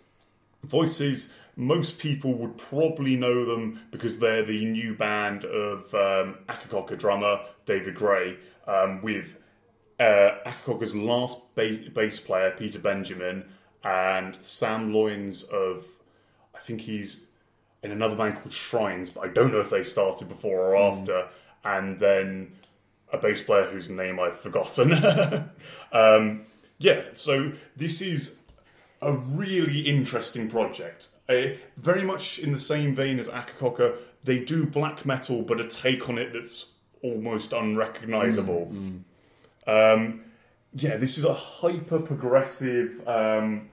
Voices, most people would probably know them because they're the new band of um, Akercocke drummer David Gray um, with uh, Akercocke's last ba- bass player Peter Benjamin and Sam Loynes of, I think he's in another band called Shrines, but I don't know if they started before or mm. after and then a bass player whose name I've forgotten. um, yeah, so this is a really interesting project. Uh, very much in the same vein as Akercocke, they do black metal, but a take on it that's almost unrecognizable. Um, yeah, this is a hyper progressive. Um,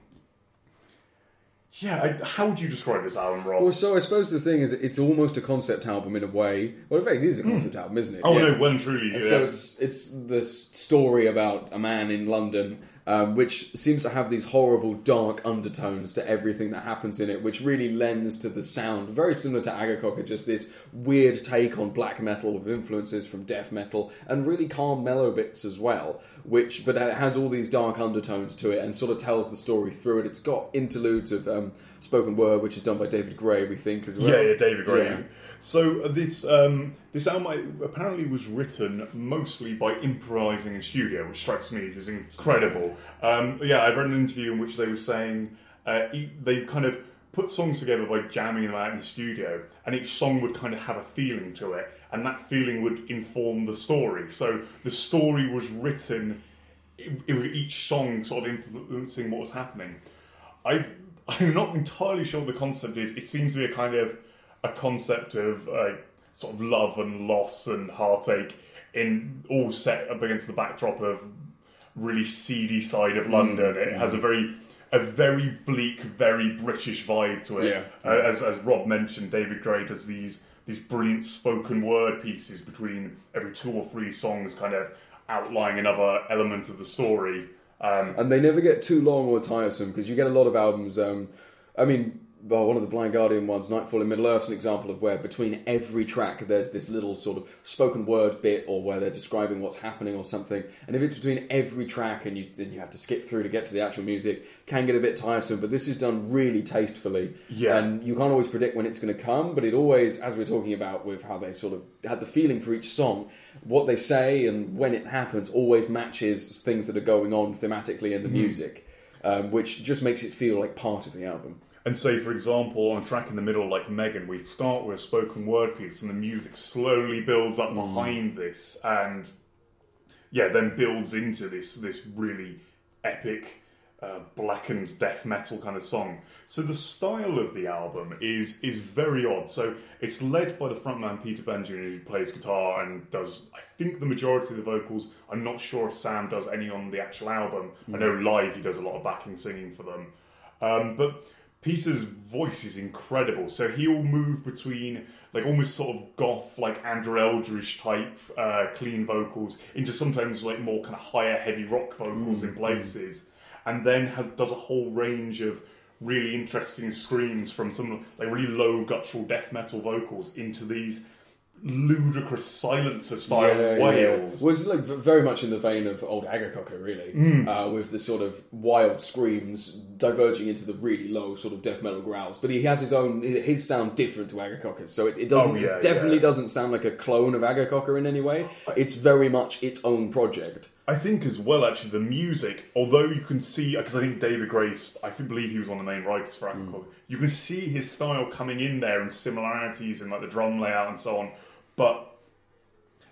yeah, I, how would you describe this album, Rob? Well, so I suppose the thing is, it's almost a concept album in a way. Well, in fact, it is a hmm. concept album, isn't it? oh Yeah. no, well and truly, And yeah. so it's it's this story about a man in London, um, which seems to have these horrible dark undertones to everything that happens in it, which really lends to the sound very similar to Akercocke, just this weird take on black metal with influences from death metal and really calm mellow bits as well. Which, but it has all these dark undertones to it and sort of tells the story through it. It's got interludes of um, spoken word, which is done by David Gray, we think as well. Yeah, yeah, David Gray. Yeah. So uh, this um, this album apparently was written mostly by improvising in studio, which strikes me as incredible. Um, yeah, I read an interview in which they were saying uh, they kind of put songs together by jamming them out in the studio, and each song would kind of have a feeling to it, and that feeling would inform the story. So the story was written i- i- with each song sort of influencing what was happening. I I'm not entirely sure what the concept is. It seems to be a kind of a concept of uh, sort of love and loss and heartache in all set up against the backdrop of really seedy side of London. It has a very a very bleak, very British vibe to it. Yeah. Uh, as as Rob mentioned, David Gray does these these brilliant spoken word pieces between every two or three songs, kind of outlining another element of the story. Um, and they never get too long or tiresome because you get a lot of albums. Um, I mean, well, one of the Blind Guardian ones, Nightfall in Middle Earth's an example of where between every track there's this little sort of spoken word bit or where they're describing what's happening or something. And if it's between every track and you then you have to skip through to get to the actual music, can get a bit tiresome. But this is done really tastefully. Yeah. And you can't always predict when it's going to come, but it always, as we're talking about with how they sort of had the feeling for each song, what they say and when it happens always matches things that are going on thematically in the music, um, which just makes it feel like part of the album. And say, for example, on a track in the middle, like Megan, we start with a spoken word piece, and the music slowly builds up behind this, and yeah, then builds into this this really epic, uh, blackened death metal kind of song. So the style of the album is is very odd. So it's led by the frontman Peter Benjamin, who plays guitar and does, I think, the majority of the vocals. I'm not sure if Sam does any on the actual album. I know live he does a lot of backing singing for them. Um, but Peter's voice is incredible. So he'll move between like almost sort of goth, like Andrew Eldritch type uh, clean vocals into sometimes like more kind of higher, heavy rock vocals in places, and then has does a whole range of really interesting screams from some like really low guttural death metal vocals into these ludicrous silencer style wails. Was like very much in the vein of old Akercocke, really, Hmm. uh, with the sort of wild screams diverging into the really low sort of death metal growls. But he has his own, his sound different to Akercocke's, so it, it doesn't, Oh, yeah, it definitely yeah. doesn't sound like a clone of Akercocke in any way. It's very much its own project. I think as well, actually, the music, although you can see, because I think David Grace, I believe he was one of the main writers for Aqua you can see his style coming in there and similarities in like the drum layout and so on. But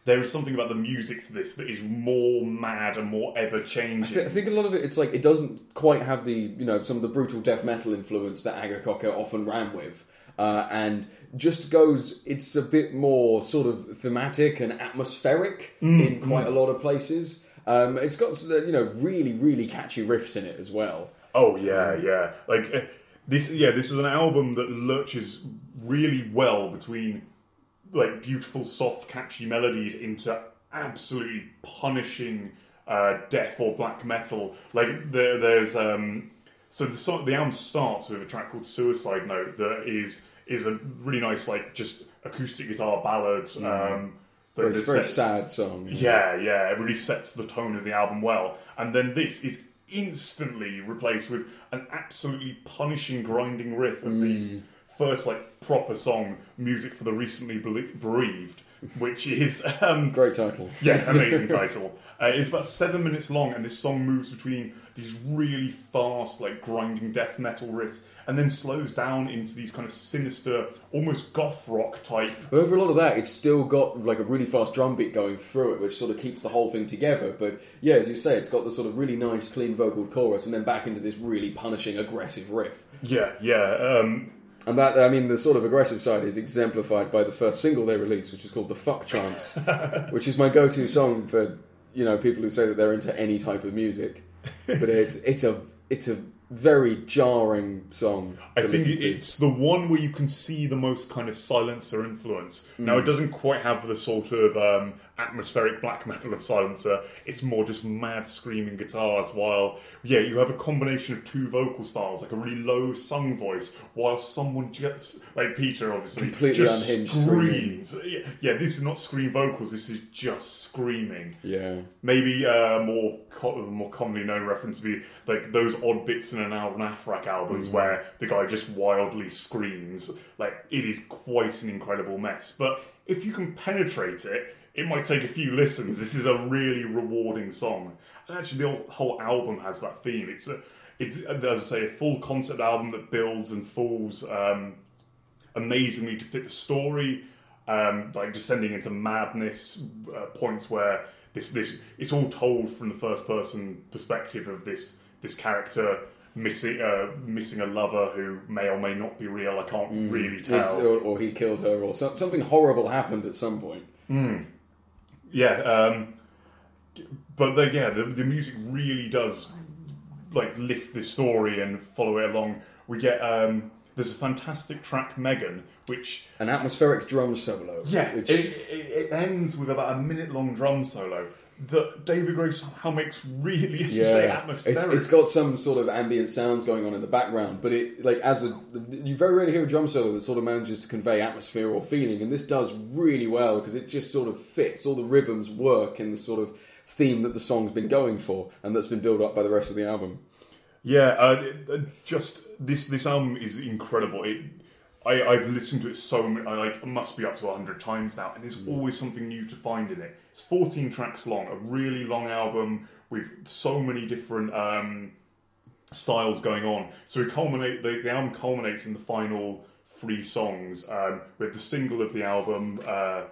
there is something about the music to this that is more mad and more ever I changing. I think a lot of it, it's like it doesn't quite have the you know some of the brutal death metal influence that Akercocke often ran with, uh, and just goes. It's a bit more sort of thematic and atmospheric in quite a lot of places. Um, it's got you know really really catchy riffs in it as well. Oh yeah, yeah. Like uh, this, yeah. This is an album that lurches really well between like beautiful, soft, catchy melodies into absolutely punishing uh, death or black metal. Like there, there's um. So the song, the album starts with a track called "Suicide Note" that is is a really nice, like just acoustic guitar ballad. Um, that, It's a very sets- sad song. yeah, yeah, it really sets the tone of the album well. And then this is instantly replaced with an absolutely punishing, grinding riff of Mm. these first like proper song music for the recently bereaved, which is um, Great title. yeah, amazing title. Uh, it's about seven minutes long, and this song moves between these really fast, like grinding death metal riffs, and then slows down into these kind of sinister, almost goth rock type. But over a lot of that, it's still got like a really fast drum beat going through it, which sort of keeps the whole thing together. But yeah, as you say, it's got the sort of really nice, clean vocal chorus, and then back into this really punishing, aggressive riff. Yeah, yeah. Um, And that, I mean, the sort of aggressive side is exemplified by the first single they released, which is called "The Fuck Chance," which is my go-to song for you know people who say that they're into any type of music. But it's it's a it's a very jarring song. I think to. it's the one where you can see the most kind of silencer influence. Now, Mm. it doesn't quite have the sort of um, atmospheric black metal of silencer. It's more just mad screaming guitars. While yeah, you have a combination of two vocal styles, like a really low sung voice, while someone just like Peter, obviously, Completely just unhinged screams. Yeah, yeah, this is not scream vocals. This is just screaming. yeah. Maybe uh, more co- more commonly known reference would be like those odd bits in Anaal Nathrakh albums Mm. where the guy just wildly screams. Like it is quite an incredible mess. But if you can penetrate it, it might take a few listens. This is a really rewarding song. And actually, the whole- album has that theme. It's a it's as I say a full concept album that builds and falls. Um, amazingly to fit the story, um, like descending into madness uh, points where this this it's all told from the first person perspective of this this character missing uh, missing a lover who may or may not be real. I can't really tell. Or, or he killed her, or so, something horrible happened at some point. Yeah, um, but the, yeah, the, the music really does like lift this story and follow it along. We get um, there's a fantastic track Megan, which An atmospheric drum solo. Yeah, which, it, it, it ends with about a minute long drum solo that David Gray somehow makes really, as you say, atmospheric. It's, it's got some sort of ambient sounds going on in the background, but it like as a you very rarely hear a drum solo that sort of manages to convey atmosphere or feeling, and this does really well because it just sort of fits. All the rhythms work in the sort of theme that the song's been going for, and that's been built up by the rest of the album. yeah, uh, it- uh, just this this album is incredible. It. I, I've listened to it so many, I like must be up to hundred times now, and there's always something new to find in it. It's 14 tracks long, a really long album with so many different um, styles going on. So we culminate the, the album culminates in the final three songs um, with the single of the album. Uh,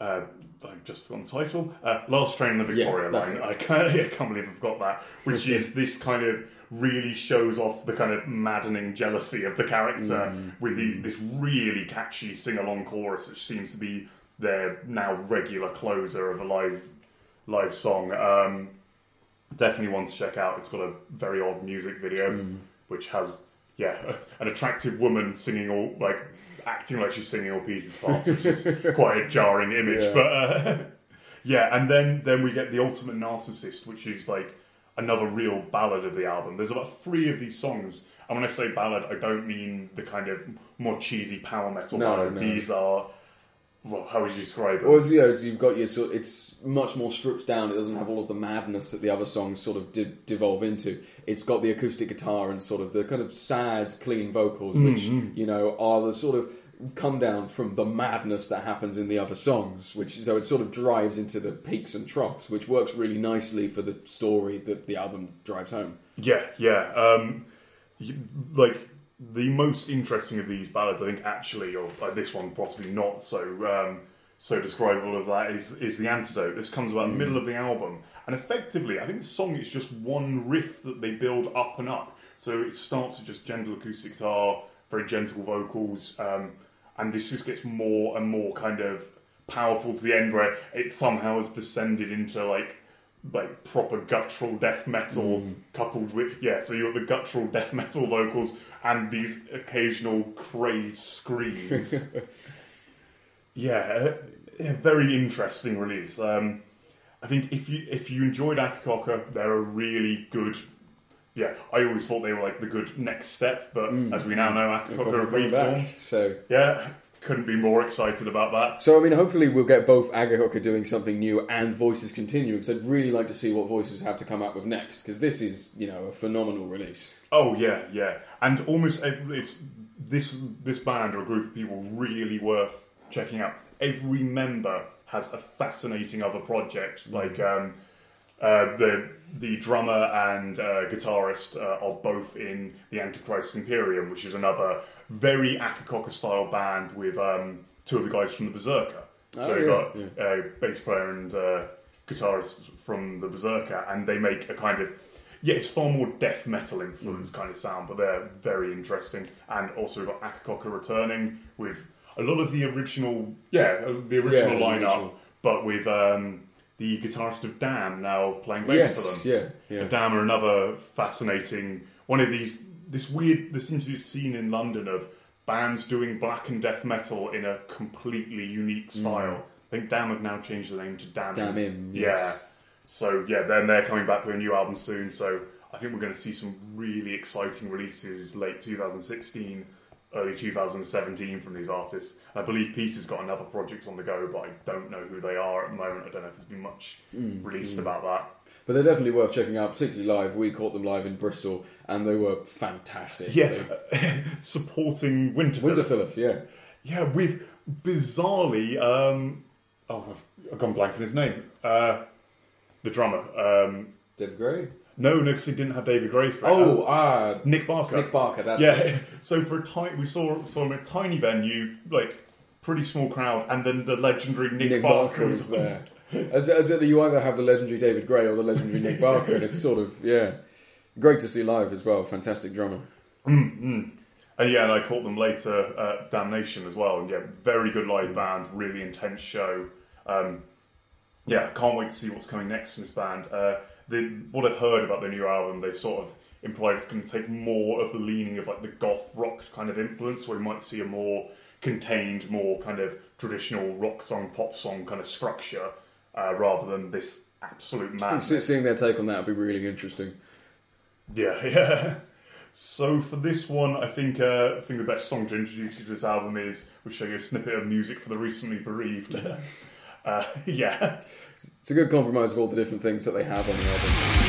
uh, I've just forgotten the title. Uh, Last Train on the Victoria that's Line. I can't, I can't believe I've got that. Which is this kind of really shows off the kind of maddening jealousy of the character with these, this really catchy sing along chorus, which seems to be their now regular closer of a live live song. Um, definitely one to check out. It's got a very odd music video, which has yeah an attractive woman singing all like acting like she's singing all Peter's parts, which is quite a jarring image. Yeah. But uh, yeah, and then then we get the ultimate narcissist, which is like another real ballad of the album. There's about three of these songs. And when I say ballad, I don't mean the kind of more cheesy power metal No, ballad. no. These are, well, how would you describe it? Or you know, so you've got your sort. It's much more stripped down. It doesn't have all of the madness that the other songs sort of de- devolve into. It's got the acoustic guitar and sort of the kind of sad, clean vocals, which you know are the sort of come down from the madness that happens in the other songs. Which so it sort of drives into the peaks and troughs, which works really nicely for the story that the album drives home. Yeah, yeah. Um, like the most interesting of these ballads, I think, actually, or uh, this one possibly not so um, so describable as that, is is the antidote. This comes about the middle of the album, and effectively, I think the song is just one riff that they build up and up. So it starts with just gentle acoustic guitar, very gentle vocals, um, and this just gets more and more kind of powerful to the end, where it somehow has descended into like like proper guttural death metal coupled with yeah so you've got the guttural death metal vocals and these occasional crazed screams. Yeah a very interesting release. Um, I think if you if you enjoyed Akercocke they're a really good yeah I always thought they were like the good next step but as we now know are Coming reformed back. So yeah couldn't be more excited about that. So I mean, hopefully we'll get both Akercocke doing something new and Voices continuing. Because I'd really like to see what Voices have to come up with next. Because this is, you know, a phenomenal release. Oh yeah, yeah, and almost every, it's this this band or a group of people really worth checking out. Every member has a fascinating other project. Like um, uh, the the drummer and uh, guitarist uh, are both in the Antichrist Imperium, which is another very Akercocke style band with um, two of the guys from the Berserker. So Oh, you yeah, got uh, bass player and uh, guitarist from the Berserker, and they make a kind of yeah, it's far more death metal influenced kind of sound, but they're very interesting. And also we've got Akercocke returning with a lot of the original, yeah, uh, the original the lineup, original. but with um, the guitarist of Dam now playing bass for them. yeah, yeah. Damn are another fascinating one of these. This weird. There seems to be a scene in London of bands doing black and death metal in a completely unique style. I think Dam have now changed the name to Damn. Mm. Damn Im, Yeah. So yeah, then they're coming back with a new album soon. So I think we're going to see some really exciting releases late 2016, early 2017 from these artists. I believe Peter's got another project on the go, but I don't know who they are at the moment. I don't know if there's been much Mm, released about that. But they're definitely worth checking out, particularly live. We caught them live in Bristol, and they were fantastic. Yeah, They- supporting Winterfylleth. Winter Philip, yeah. Yeah, with bizarrely, um, oh, I've, I've gone blank on his name. Uh, the drummer. Um, David Gray. No, no, because he didn't have David Gray for it. Oh, Uh, ah, Nick Barker. Nick Barker. That's yeah. it. So for a tiny, we saw saw him at a tiny venue, like pretty small crowd, and then the legendary Nick, Nick Barker, Barker was there. As, as you either have the legendary David Gray or the legendary Nick Barker, and it's sort of yeah, great to see live as well. Fantastic drummer. And yeah, and I caught them later at Damnation as well. And yeah, very good live band, really intense show. Um, yeah, can't wait to see what's coming next from this band. Uh, the, what I've heard about the new album, they've sort of implied it's going to take more of the leaning of like the goth rock kind of influence, where we might see a more contained, more kind of traditional rock song, pop song kind of structure, uh, rather than this absolute madness. Se- Seeing their take on that would be really interesting. Yeah, yeah. So for this one, I think uh, I think the best song to introduce you to this album is we'll show you a snippet of music for the recently bereaved. uh, yeah, It's a good compromise of all the different things that they have on the album.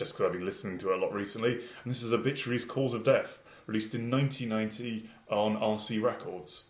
Just because I've been listening to it a lot recently. And this is Obituary's Cause of Death, released in 1990 on RC Records.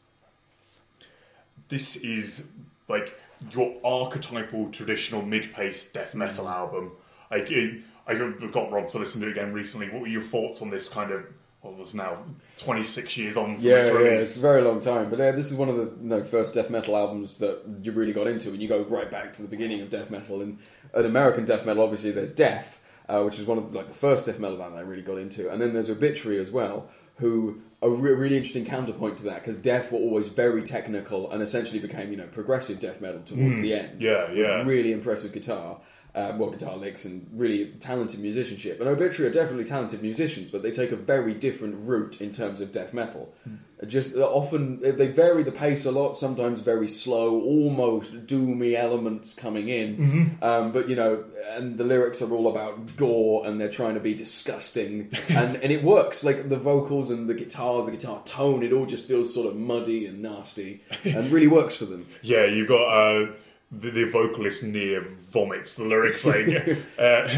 This is like your archetypal traditional mid-paced death hmm. metal album. Like, it, I got Rob to listen to it again recently. What were your thoughts on this kind of? What was now 26 years on from Yeah, its yeah, it's a very long time. But yeah, this is one of the you know, first death metal albums that you really got into, and you go right back to the beginning of death metal. And an American death metal, obviously, there's Death, uh, which is one of like the first death metal band I really got into, and then there's Obituary as well, who are a re- really interesting counterpoint to that because Death were always very technical and essentially became you know progressive death metal towards the end. Hmm. yeah, with yeah. really impressive guitar. Uh, well, guitar licks and really talented musicianship. And Obituary are definitely talented musicians, but they take a very different route in terms of death metal. Just uh, often they vary the pace a lot. Sometimes very slow, almost doomy elements coming in. Um, but you know, and the lyrics are all about gore, and they're trying to be disgusting, and and it works. Like the vocals and the guitars, the guitar tone, it all just feels sort of muddy and nasty, and really works for them. Yeah, you've got uh, the, the vocalist near vomits the lyrics. Like uh,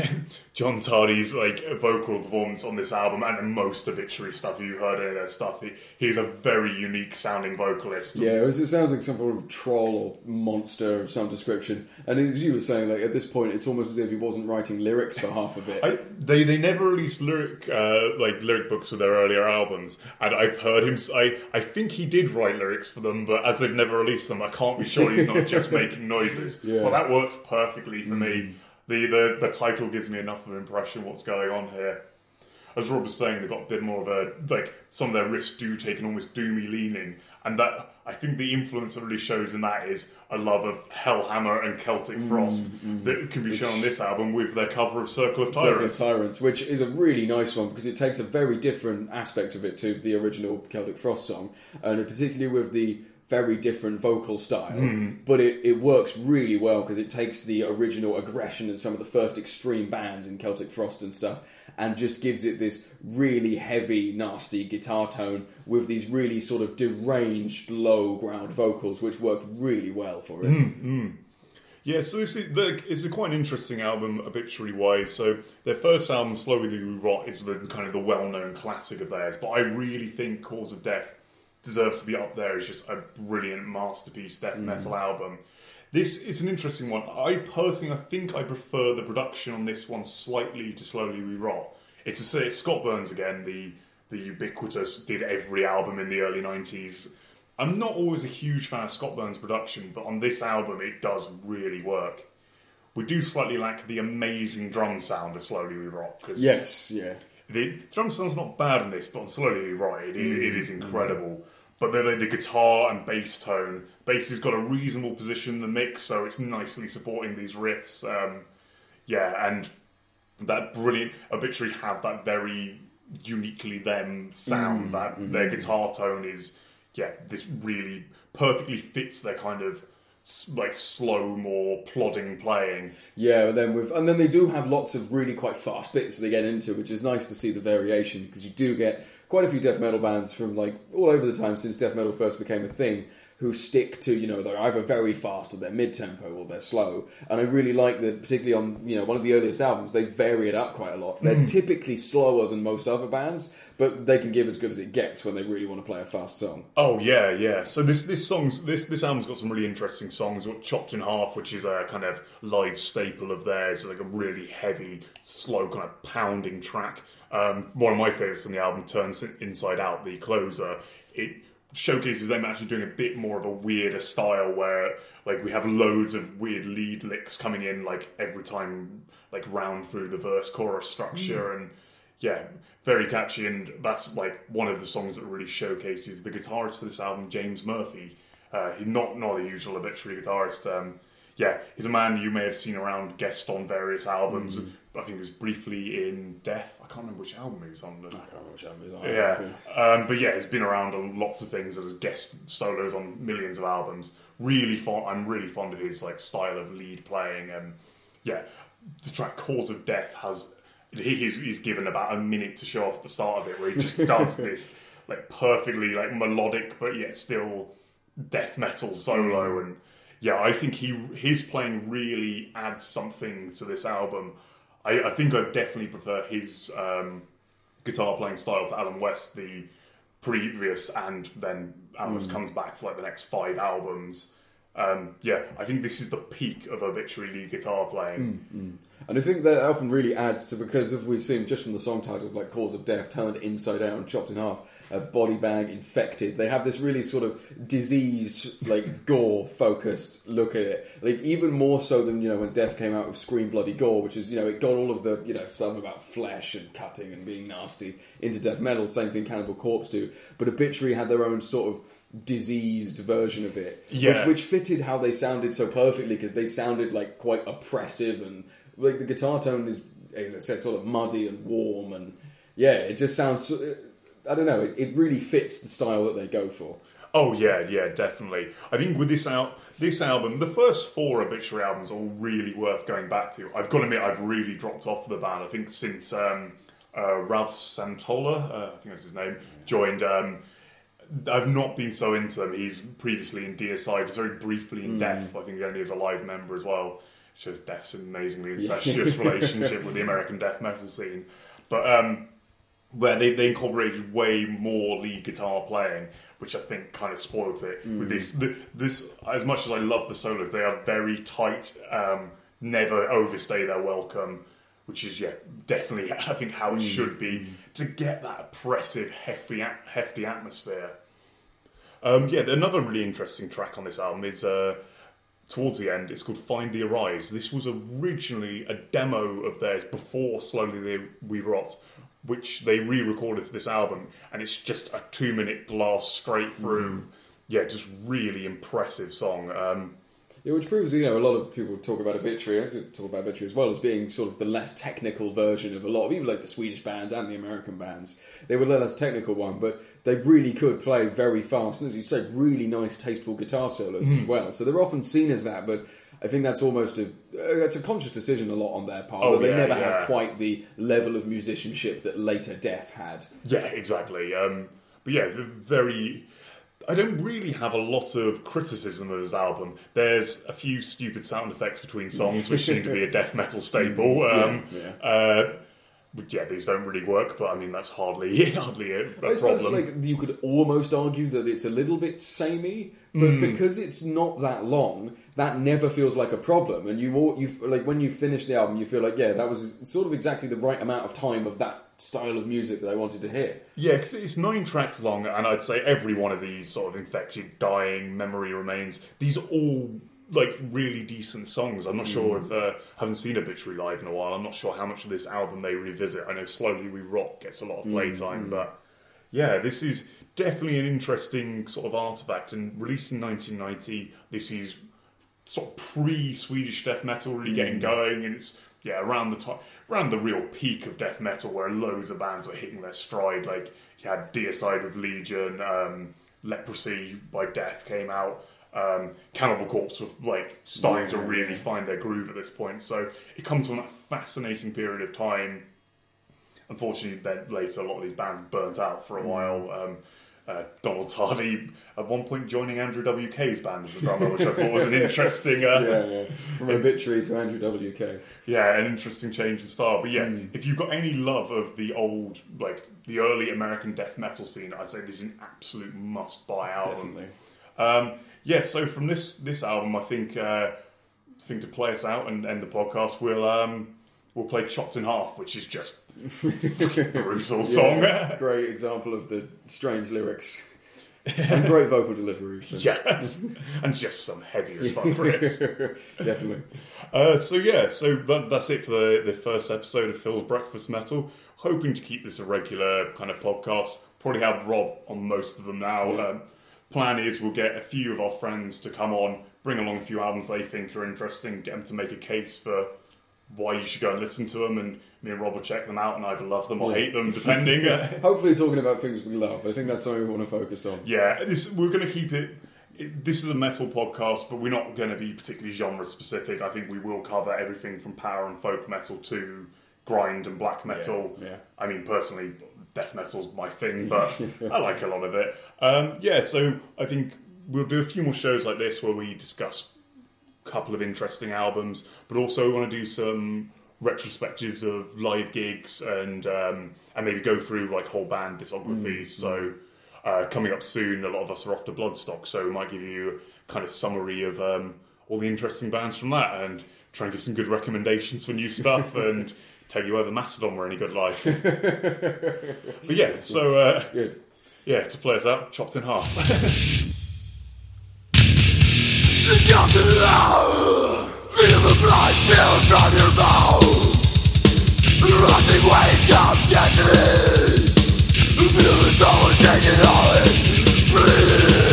John Tardy's like vocal performance on this album, and the most obituary stuff you heard of their stuff. He, he's a very unique sounding vocalist. Yeah, it, was, it sounds like some sort of troll or monster of some description. And as you were saying, like at this point, it's almost as if he wasn't writing lyrics for half of it. I, they they never released lyric uh, like lyric books for their earlier albums, and I've heard him. I I think he did write lyrics for them, but as they've never released them, I can't be sure he's not just making noises. Yeah. Well, that works perfectly for me. Hmm. The, the the title gives me enough of an impression what's going on here. As Rob was saying, they've got a bit more of a like some of their riffs do take an almost doomy leaning, and that I think the influence that really shows in that is a love of Hellhammer and Celtic hmm, Frost hmm. that can be shown on this album with their cover of Circle of Circle of Tyrants. Tyrants, which is a really nice one because it takes a very different aspect of it to the original Celtic Frost song, and particularly with the very different vocal style. Hmm. But it, it works really well because it takes the original aggression and some of the first extreme bands in Celtic Frost and stuff, and just gives it this really heavy, nasty guitar tone with these really sort of deranged low ground vocals, which work really well for it. Hmm. Hmm. Yeah, so this is the, it's a quite an interesting album, obituary wise. So their first album, Slowly We Rot, is the kind of the well known classic of theirs. But I really think Cause of Death deserves to be up there as just a brilliant masterpiece death mm. metal album. This is an interesting one. I personally, I think I prefer the production on this one slightly to Slowly We Rot. It's, a, it's Scott Burns again, the the ubiquitous, did every album in the early nineties. I'm not always a huge fan of Scott Burns' production, but on this album, it does really work. We do slightly lack the amazing drum sound of Slowly We Rot Yes, yeah. the drum sound's not bad on this, but on Slowly We Rot, it, it is mm. incredible. But then the guitar and bass tone, bass has got a reasonable position in the mix, so it's nicely supporting these riffs. Um, yeah, and that brilliant obituary have that very uniquely them sound. that their guitar tone is, yeah, this really perfectly fits their kind of like slow, more plodding playing. Yeah, and then with and then they do have lots of really quite fast bits they get into, which is nice to see the variation because you do get quite a few death metal bands from like all over the time since death metal first became a thing who stick to you know they're either very fast or they're mid tempo or they're slow. And I really like that, particularly on you know one of the earliest albums, they vary it up quite a lot. They're hmm. typically slower than most other bands, but they can give as good as it gets when they really want to play a fast song. Oh yeah, yeah. So this this song's this this album's got some really interesting songs. Got Chopped in Half, which is a kind of live staple of theirs, like a really heavy, slow kind of pounding track. Um, one of my favorites on the album, Turns Inside Out, the closer. It showcases them actually doing a bit more of a weirder style where like we have loads of weird lead licks coming in like every time like round through the verse chorus structure and yeah, very catchy, and that's like one of the songs that really showcases the guitarist for this album, James Murphy. Uh, he's not not a usual obituary guitarist. Um, yeah, he's a man you may have seen around, guest on various albums. I think it was briefly in Death. I can't remember which album he was on. I can't remember which album it is. Yeah, um, but yeah, he's been around on lots of things as guest solos on millions of albums. Really fond. I'm really fond of his like style of lead playing, and yeah, the track "Cause of Death" has he- he's, he's given about a minute to show off the start of it, where he just does this like perfectly like melodic, but yet still death metal solo, and yeah, I think he his playing really adds something to this album. I, I think I definitely prefer his um, guitar playing style to Allen West, the previous, and then Allen West comes back for like the next five albums. Um, yeah, I think this is the peak of obituary lead guitar playing. And I think that often really adds to because of we've seen just from the song titles like Cause of Death, Turned Inside Out and Chopped in Half, uh, Body Bag, Infected. They have this really sort of disease, like gore focused look at it. Like even more so than you know when Death came out with Scream Bloody Gore, which is you know it got all of the you know stuff about flesh and cutting and being nasty into death metal. Same thing Cannibal Corpse do, but Obituary had their own sort of diseased version of it, Yeah. which, which fitted how they sounded so perfectly because they sounded like quite oppressive and like the guitar tone is, as I said, sort of muddy and warm and yeah, it just sounds. I don't know. It, it really fits the style that they go for. Oh yeah, yeah, definitely. I think with this out this album, the first four obituary albums are all really worth going back to. I've got to admit, I've really dropped off the band. I think since um, uh, Ralph Santolla, uh, I think that's his name, joined. Um, I've not been so into them. He's previously in Deicide, was very briefly in Death. I think only as a live member as well. Shows Death's an amazingly incestuous relationship with the American death metal scene. But um, where they, they incorporated way more lead guitar playing, which I think kind of spoiled it. With this, the, this as much as I love the solos, they are very tight. Um, never overstay their welcome, which is yeah definitely I think how it should be to get that oppressive, hefty, hefty atmosphere. Um, yeah, another really interesting track on this album is uh, towards the end. It's called "Find the Arise." This was originally a demo of theirs before "Slowly We Rot," which they re-recorded for this album, and it's just a two-minute blast straight through. Yeah, just really impressive song. Um, Yeah, which proves you know a lot of people talk about obituary, I talk about obituary as well as being sort of the less technical version of a lot of even like the Swedish bands and the American bands. They were the less technical one, but they really could play very fast and as you said, really nice, tasteful guitar solos Hmm. as well. So they're often seen as that, but I think that's almost a uh, that's a conscious decision a lot on their part. Oh, they yeah, never yeah. have quite the level of musicianship that later Death had. Yeah, exactly. Um, but yeah, very. I don't really have a lot of criticism of this album. There's a few stupid sound effects between songs, which seem to be a death metal staple. Um, yeah. Uh, but yeah, these don't really work. But I mean, that's hardly hardly a, a I suppose problem. like you could almost argue that it's a little bit samey, but Hmm. because it's not that long, that never feels like a problem. And you all you like when you finish the album, you feel like yeah, that was sort of exactly the right amount of time of that style of music that I wanted to hear. Yeah, because it's nine tracks long, and I'd say every one of these sort of infected, dying, memory remains. These are all like really decent songs. I'm not sure mm. if uh, haven't seen Obituary live in a while. I'm not sure how much of this album they revisit. I know Slowly We Rot gets a lot of playtime, mm, mm. but yeah, this is definitely an interesting sort of artifact. And released in 1990, this is sort of pre Swedish death metal really getting going, and it's yeah around the time around the real peak of death metal where loads of bands were hitting their stride. Like you had Deicide with Legion, um, Leprosy by Death came out. Um, Cannibal Corpse were like starting to really find their groove at this point. So it comes from that fascinating period of time unfortunately, then later a lot of these bands burnt out for a while. Um, uh, Donald Tardy at one point joining Andrew WK's band as a drummer, which I thought was an interesting, uh, Yeah, yeah. From obituary to Andrew WK. yeah, an interesting change in style. But yeah, Hmm. if you've got any love of the old, like the early American death metal scene, I'd say this is an absolute must-buy album. Definitely. Um, yeah, so from this this album, I think uh, I think to play us out and end the podcast, we'll um, we'll play "Chopped in Half," which is just fucking brutal song. Yeah, great example of the strange lyrics and great vocal delivery. yes, and just some heavy as fuck riffs. Definitely. Uh, so yeah, so that, that's it for the, the first episode of Phil's Breakfast Metal. Hoping to keep this a regular kind of podcast. Probably have Rob on most of them now. Um, plan is we'll get a few of our friends to come on, bring along a few albums they think are interesting, get them to make a case for why you should go and listen to them, and me and Rob will check them out and either love them or Yeah. hate them, depending. Hopefully, talking about things we love. I think that's something we want to focus on. Yeah, this, we're going to keep it, it. This is a metal podcast, but we're not going to be particularly genre specific. I think we will cover everything from power and folk metal to grind and black metal. Yeah, yeah. I mean, personally, death metal's my thing, but I like a lot of it. Um, yeah, so I think we'll do a few more shows like this where we discuss couple of interesting albums, but also want to do some retrospectives of live gigs and um, and maybe go through like whole band discographies. So uh, coming up soon, a lot of us are off to Bloodstock, so we might give you kind of summary of um, all the interesting bands from that and try and give some good recommendations for new stuff and tell you whether Mastodon were any good live. but yeah, so uh, yeah, to play us out, chopped in half. Jump in love, feel the blood spill from your mouth. Rotting waves come destiny. Feel the stone taking on it. Breathe.